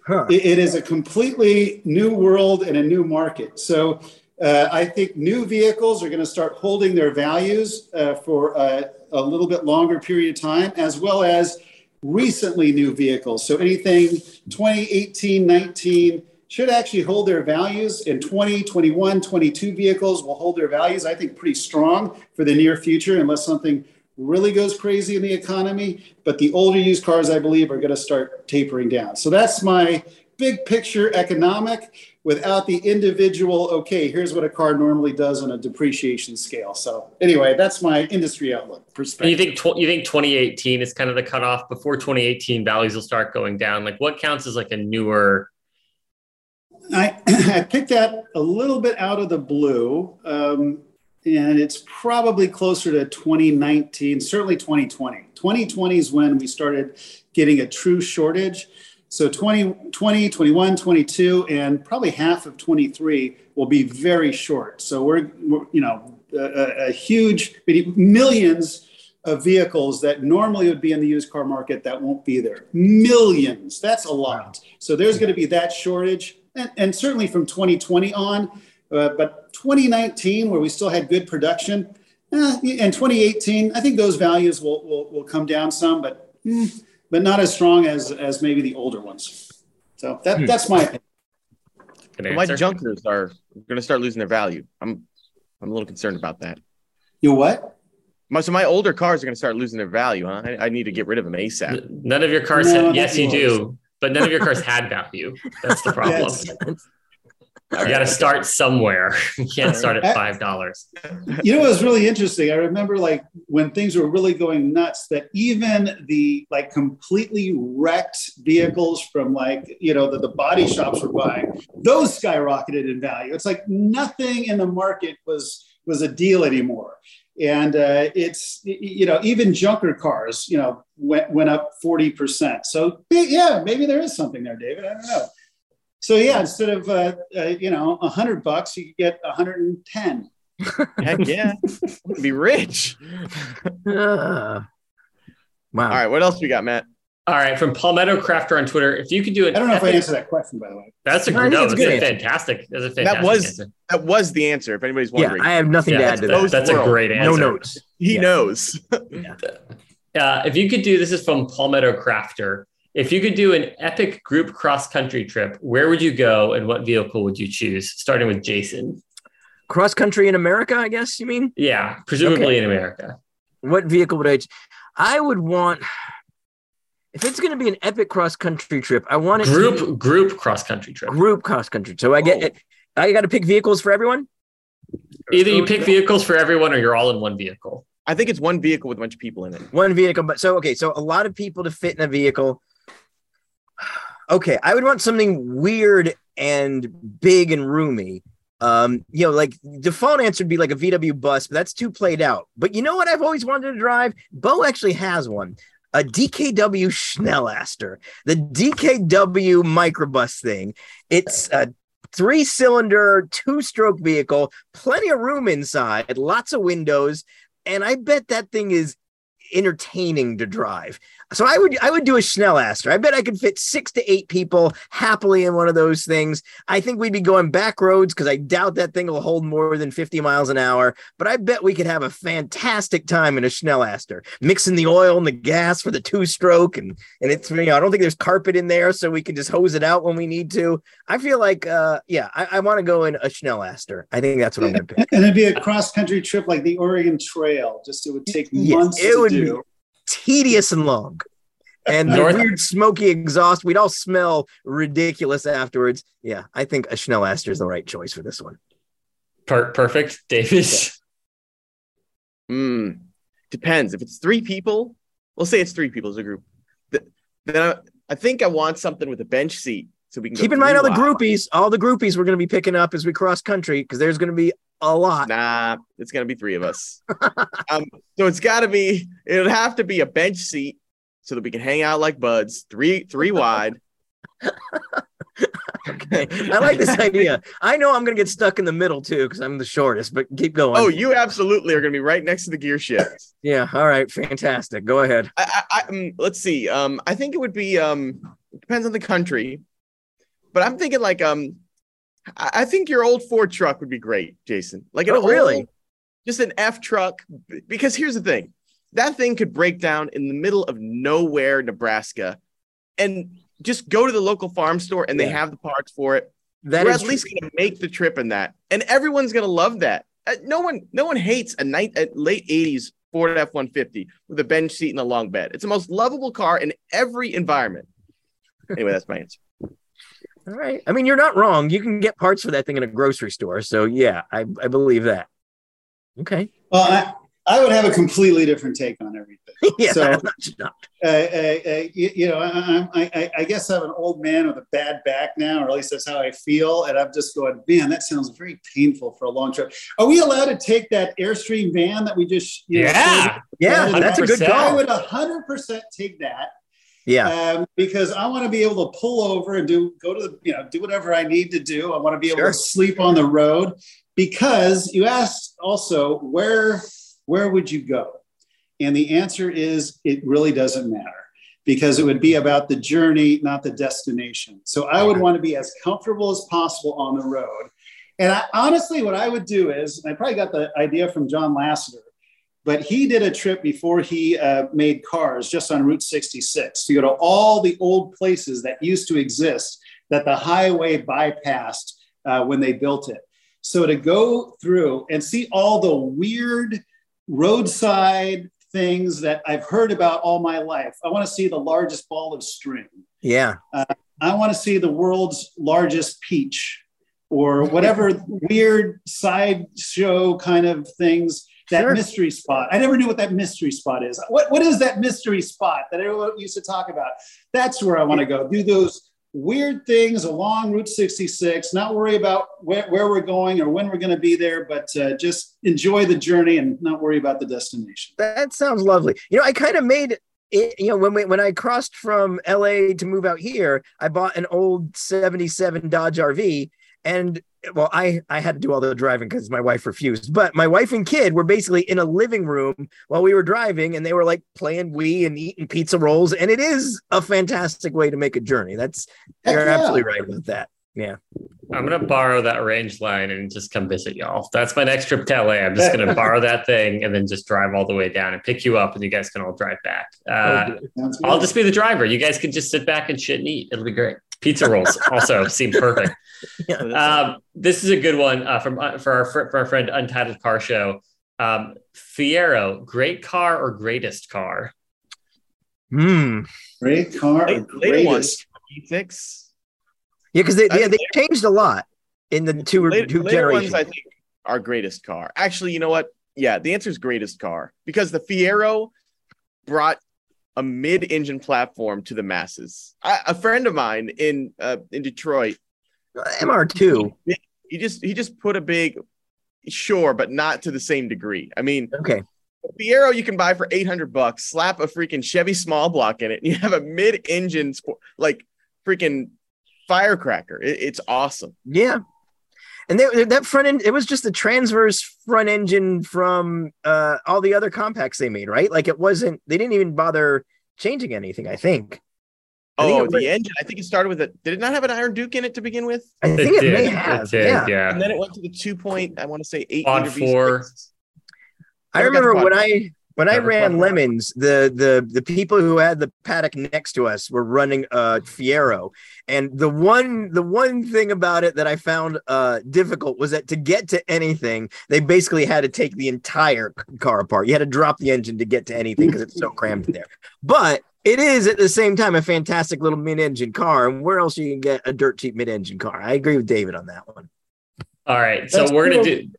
Huh. It, it is a completely new world and a new market. So uh, I think new vehicles are going to start holding their values uh, for a, a, little bit longer period of time, as well as recently new vehicles. So anything 2018, 19 should actually hold their values in 20, 21, 22 vehicles will hold their values, I think, pretty strong for the near future, unless something really goes crazy in the economy. But the older used cars, I believe, are going to start tapering down. So that's my big picture economic without the individual, okay, here's what a car normally does on a depreciation scale. So anyway, that's my industry outlook perspective. And you think tw- you think 2018 is kind of the cutoff before 2018 values will start going down. Like what counts as like a newer I, *clears throat* I picked that a little bit out of the blue. Um, and it's probably closer to 2019, certainly 2020. 2020 is when we started getting a true shortage. So 2020, 21, 22, and probably half of 23 will be very short. So we're, we're you know, a, a, huge millions of vehicles that normally would be in the used car market that won't be there. Millions. That's a lot. So there's going to be that shortage. And, and certainly from 2020 on, uh, but 2019, where we still had good production, eh, and 2018, I think those values will, will, will come down some, but mm, but not as strong as as maybe the older ones. So that hmm. that's my opinion. my junkers are going to start losing their value. I'm I'm a little concerned about that. You what? My, so my older cars are going to start losing their value. Huh? I, I need to get rid of them ASAP. None of your cars. No, had, yes, you do, but none of your cars had value. That's the *laughs* problem. yes you got to start somewhere. *laughs* You can't start at five dollars. You know, it was really interesting. I remember like when things were really going nuts. That even the like completely wrecked vehicles from like you know that the body shops were buying, those skyrocketed in value. It's like nothing in the market was was a deal anymore. And uh, it's you know even junker cars you know went went up forty percent. So yeah, maybe there is something there, David. I don't know. So yeah, instead of uh, uh, you know a hundred bucks, you could get a hundred and ten. Heck yeah, be rich. Uh, wow. All right, what else we got, Matt? All right, from Palmetto Crafter on Twitter. If you could do it, I don't know epic, if I answered that question, by the way. That's a, no, no, that's a fantastic. That's a fantastic. That was answer. that was the answer. If anybody's wondering, yeah, I have nothing yeah, to add to that. That's world. a great answer. No notes. He yeah. knows. *laughs* yeah. uh, if you could do this is from Palmetto Crafter. If you could do an epic group cross country trip, where would you go and what vehicle would you choose? Starting with Jason. Cross country in America, I guess you mean? Yeah, presumably okay. in America. What vehicle would I? Choose? I would want. If it's going to be an epic cross country trip, I want it group to, group cross country trip. Group cross country. So I get oh. it. I got to pick vehicles for everyone. Either you pick vehicles for everyone, or you're all in one vehicle. I think it's one vehicle with a bunch of people in it. One vehicle, but so okay, so a lot of people to fit in a vehicle okay, I would want something weird and big and roomy. Um, you know, like default answer would be like a VW bus, but that's too played out. But you know what I've always wanted to drive? Beau actually has one. A DKW Schnellaster, the DKW microbus thing. It's a three cylinder, two stroke vehicle, plenty of room inside, lots of windows. And I bet that thing is entertaining to drive. So I would I would do a Schnellaster. I bet I could fit six to eight people happily in one of those things. I think we'd be going back roads because I doubt that thing will hold more than 50 miles an hour. But I bet we could have a fantastic time in a Schnellaster, mixing the oil and the gas for the two stroke. And and it's you know, I don't think there's carpet in there, so we can just hose it out when we need to. I feel like uh yeah, I, I want to go in a Schnellaster. I think that's what I'm gonna pick. And it'd be a cross country trip like the Oregon Trail. Just it would take months yes, it would do. Be, tedious and long. And the weird smoky exhaust, we'd all smell ridiculous afterwards. Yeah, I think a Schnellaster is the right choice for this one. Per- perfect. David? Hmm. Depends. If it's three people, we'll say it's three people as a group. Then I, I think I want something with a bench seat so we can keep in mind all the groupies, all the groupies we're going to be picking up as we cross country because there's going to be a lot. Nah, it's gonna be three of us. *laughs* um, so it's got to be. It'll have to be a bench seat so that we can hang out like buds, three three wide. *laughs* Okay. I like this idea. I know I'm going to get stuck in the middle too because I'm the shortest, but keep going. Oh, you absolutely are gonna be right next to the gear shift. yeah. All right. Fantastic. Go ahead. I, I, I um, let's see. Um, I think it would be um, depends on the country, but I'm thinking like um, I, I think your old Ford truck would be great, Jason. Like an Oh, really? old- just an F truck. Because here's the thing, that thing could break down in the middle of nowhere, Nebraska, and just go to the local farm store and they have the parts for it. That We're is at least going to make the trip in that, and everyone's going to love that. Uh, no one, no one hates a night, a late '80s Ford F-150 with a bench seat and a long bed. It's the most lovable car in every environment. Anyway, that's my answer. All right. I mean, you're not wrong. You can get parts for that thing in a grocery store. So yeah, I, I believe that. Okay. Well, I, I would have a completely different take on everything. *laughs* yeah. So- I'm not, not- Uh, uh, uh, you, you know, I, I, I, I guess I'm an old man with a bad back now, or at least that's how I feel. And I'm just going, man, that sounds very painful for a long trip. Are we allowed to take that Airstream van that we just, you know, Yeah. yeah, Yeah, that's a good 100%. I would 100% take that. Yeah. um, because I want to be able to pull over and do go to the you know do whatever I need to do. I want to be able Sure. to sleep on the road because you asked also where where would you go, and the answer is it really doesn't matter because it would be about the journey, not the destination. So I would want to be as comfortable as possible on the road. And I, honestly, what I would do is, and I probably got the idea from John Lasseter, but he did a trip before he uh, made cars just on Route 66 to go to all the old places that used to exist that the highway bypassed uh, when they built it. So to go through and see all the weird roadside things that I've heard about all my life. I want to see the largest ball of string. Yeah. I want to see the world's largest peach or whatever *laughs* weird sideshow kind of things. That Sure. mystery spot. I never knew what that mystery spot is. What, what is that mystery spot that everyone used to talk about? That's where I want to go. Do those weird things along Route 66, not worry about where, where we're going or when we're going to be there, but uh, just enjoy the journey and not worry about the destination. That sounds lovely. You know, I kind of made it, you know, when we, when I crossed from LA to move out here, I bought an old 77 Dodge RV and well, I I had to do all the driving because my wife refused. But my wife and kid were basically in a living room while we were driving, and they were like playing Wii and eating pizza rolls. And it is a fantastic way to make a journey. That's Heck you're yeah. absolutely right about that. Yeah. I'm gonna borrow that Rangeline and just come visit y'all. That's my next trip to LA. I'm just gonna *laughs* borrow that thing and then just drive all the way down and pick you up, and you guys can all drive back. Uh, Sounds good. I'll just be the driver. You guys can just sit back and shit and eat. It'll be great. Pizza rolls also seem perfect. *laughs* Um, this is a good one uh, from uh, for our fr- for our friend Untitled Car Show. Um, Fiero, great car or greatest car? Hmm. Great car. Late- or greatest. E6. Yeah, because they I yeah, they changed a lot in the two, Later, two later generations. ones, I think, are greatest car. Actually, you know what? Yeah, the answer is greatest car because the Fiero brought a mid-engine platform to the masses. I, a friend of mine in uh, in Detroit, MR2. he just he just put a big, sure, but not to the same degree. I mean, Okay. Fiero you can buy for 800 bucks, slap a freaking Chevy small block in it, and you have a mid-engine sp- like freaking firecracker. It- it's awesome. Yeah. And they, that front end, it was just the transverse front engine from uh, all the other compacts they made, right? Like it wasn't, they didn't even bother changing anything, I think. I think Oh, it the was- engine. I think it started with a. Did it not have an Iron Duke in it to begin with? I think it, did. may have. It did, yeah. yeah. And then it went to the two point. I want to say eight. Quad four. I Never got the remember when I when I ran LeMons, the the the people who had the paddock next to us were running a Fiero, and the one the one thing about it that I found uh, difficult was that to get to anything, they basically had to take the entire car apart. You had to drop the engine to get to anything because it's so crammed in there. But it is at the same time a fantastic little mid-engine car, and where else you can get a dirt cheap mid-engine car? I agree with David on that one. All right, so That's we're gonna do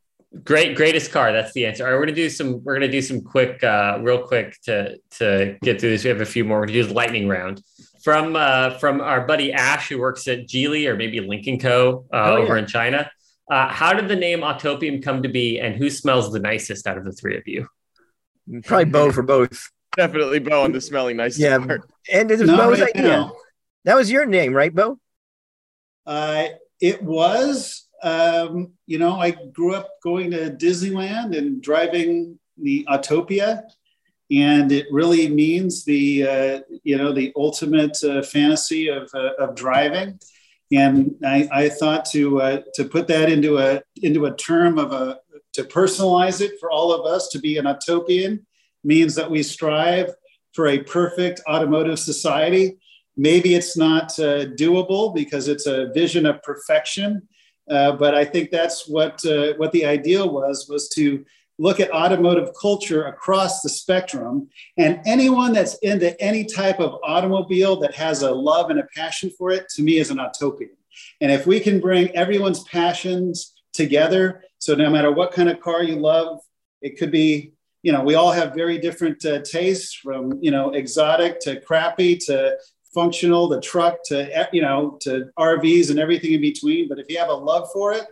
great greatest car. That's the answer. All right, we're gonna do some. We're gonna do some quick, uh, real quick to to get through this. We have a few more. We're gonna do the lightning round from uh, from our buddy Ash, who works at Geely or maybe Lynk & Co Uh, Oh, over in China. Uh, how did the name Autopian come to be, and who smells the nicest out of the three of you? Probably Beau for both. Definitely Beau on the smelling nice Yeah. part. And it was Not Beau's right idea. now. That was your name, right, Bo? Uh, it was, um, you know, I grew up going to Disneyland and driving the Autopia, and it really means the, uh, you know, the ultimate uh, fantasy of, uh, of driving. And I, I thought to uh, to put that into a into a term of a to personalize it for all of us to be an Autopian means that we strive for a perfect automotive society maybe it's not uh, doable because it's a vision of perfection uh, but i think that's what uh, what the ideal was was to look at automotive culture across the spectrum. And anyone that's into any type of automobile that has a love and a passion for it to me is an Autopian. And if we can bring everyone's passions together so no matter what kind of car you love it could be you know we all have very different uh, tastes from you know exotic to crappy to functional, the truck to you know to RVs and everything in between. But if you have a love for it,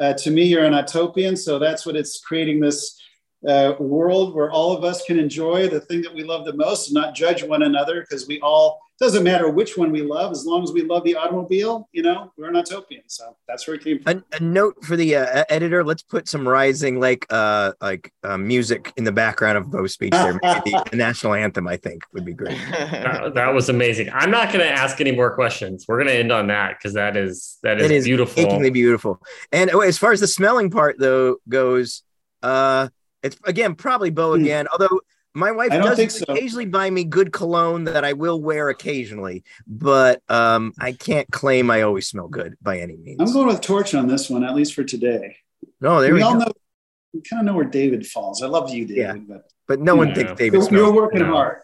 uh, to me, you're an Autopian. So that's what it's creating this uh, world where all of us can enjoy the thing that we love the most and not judge one another because we all doesn't matter which one we love as long as we love the automobile. You know, we're an Autopian. So that's where it came from. A, a note for the uh, editor: Let's put some rising like uh like uh, music in the background of Beau's speech. There, the, the national anthem. I think would be great. *laughs* That, that was amazing. I'm not going to ask any more questions. We're going to end on that because that is that is, It is beautiful. achingly beautiful. And oh, as far as the smelling part though goes, uh, it's again probably Bo Hmm. again. Although my wife does so. occasionally buy me good cologne that I will wear occasionally, but um, I can't claim I always smell good by any means. I'm going with Torch on this one, at least for today. no, there we we, all go. know, we kind of know where David falls. I love you, David, Yeah. but But no one Yeah. thinks David you're, smells. you're working No. hard.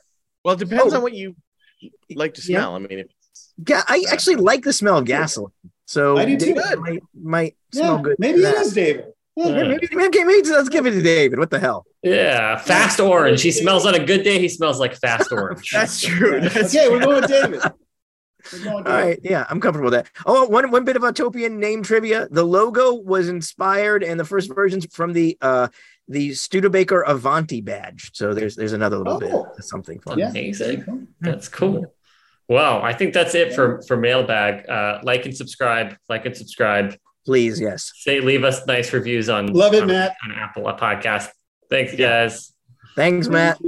well, it depends Oh. on what you like to Yeah. smell. I mean, if Ga- I actually like the smell of gasoline. So I do too. David might, might smell Yeah, good. maybe for it that. is David. Yeah. Yeah, maybe, okay, maybe let's give it to David. What the hell? Yeah, fast orange. He smells on a good day. He smells like fast *laughs* orange. that's true. That's okay, we're going with David. We're going with David. right, yeah, I'm comfortable with that. Oh, one one bit of Autopian name trivia: the logo was inspired and the first versions from the uh the Studebaker Avanti badge. So there's there's another little Oh. bit of something fun. Yeah. That's cool. Wow, I think that's it for for mailbag. Uh, like and subscribe. Like and subscribe. Please, yes. Say leave us nice reviews on Love it, on, Matt. on Apple podcast. Thanks, guys. Thanks, Matt.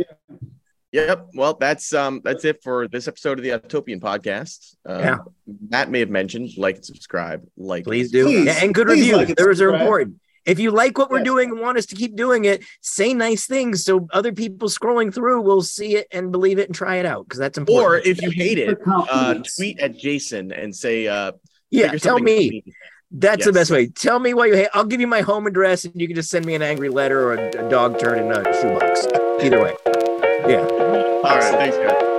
Yep. Well, that's um that's it for this episode of the Autopian podcast. Um, Yeah. Matt may have mentioned like and subscribe. Like, Please do. Please, Yeah, and good please reviews. like and Those are important. If you like what we're Yes. doing and want us to keep doing it, say nice things so other people scrolling through will see it and believe it and try it out because that's important. Or if you hate it, uh, tweet at Jason and say, uh, yeah, tell something me. Funny. That's the best way. Tell me why you hate. I'll give you my home address, and you can just send me an angry letter or a, a dog turd in a shoebox. Either way. Yeah. All right. Thanks, guys.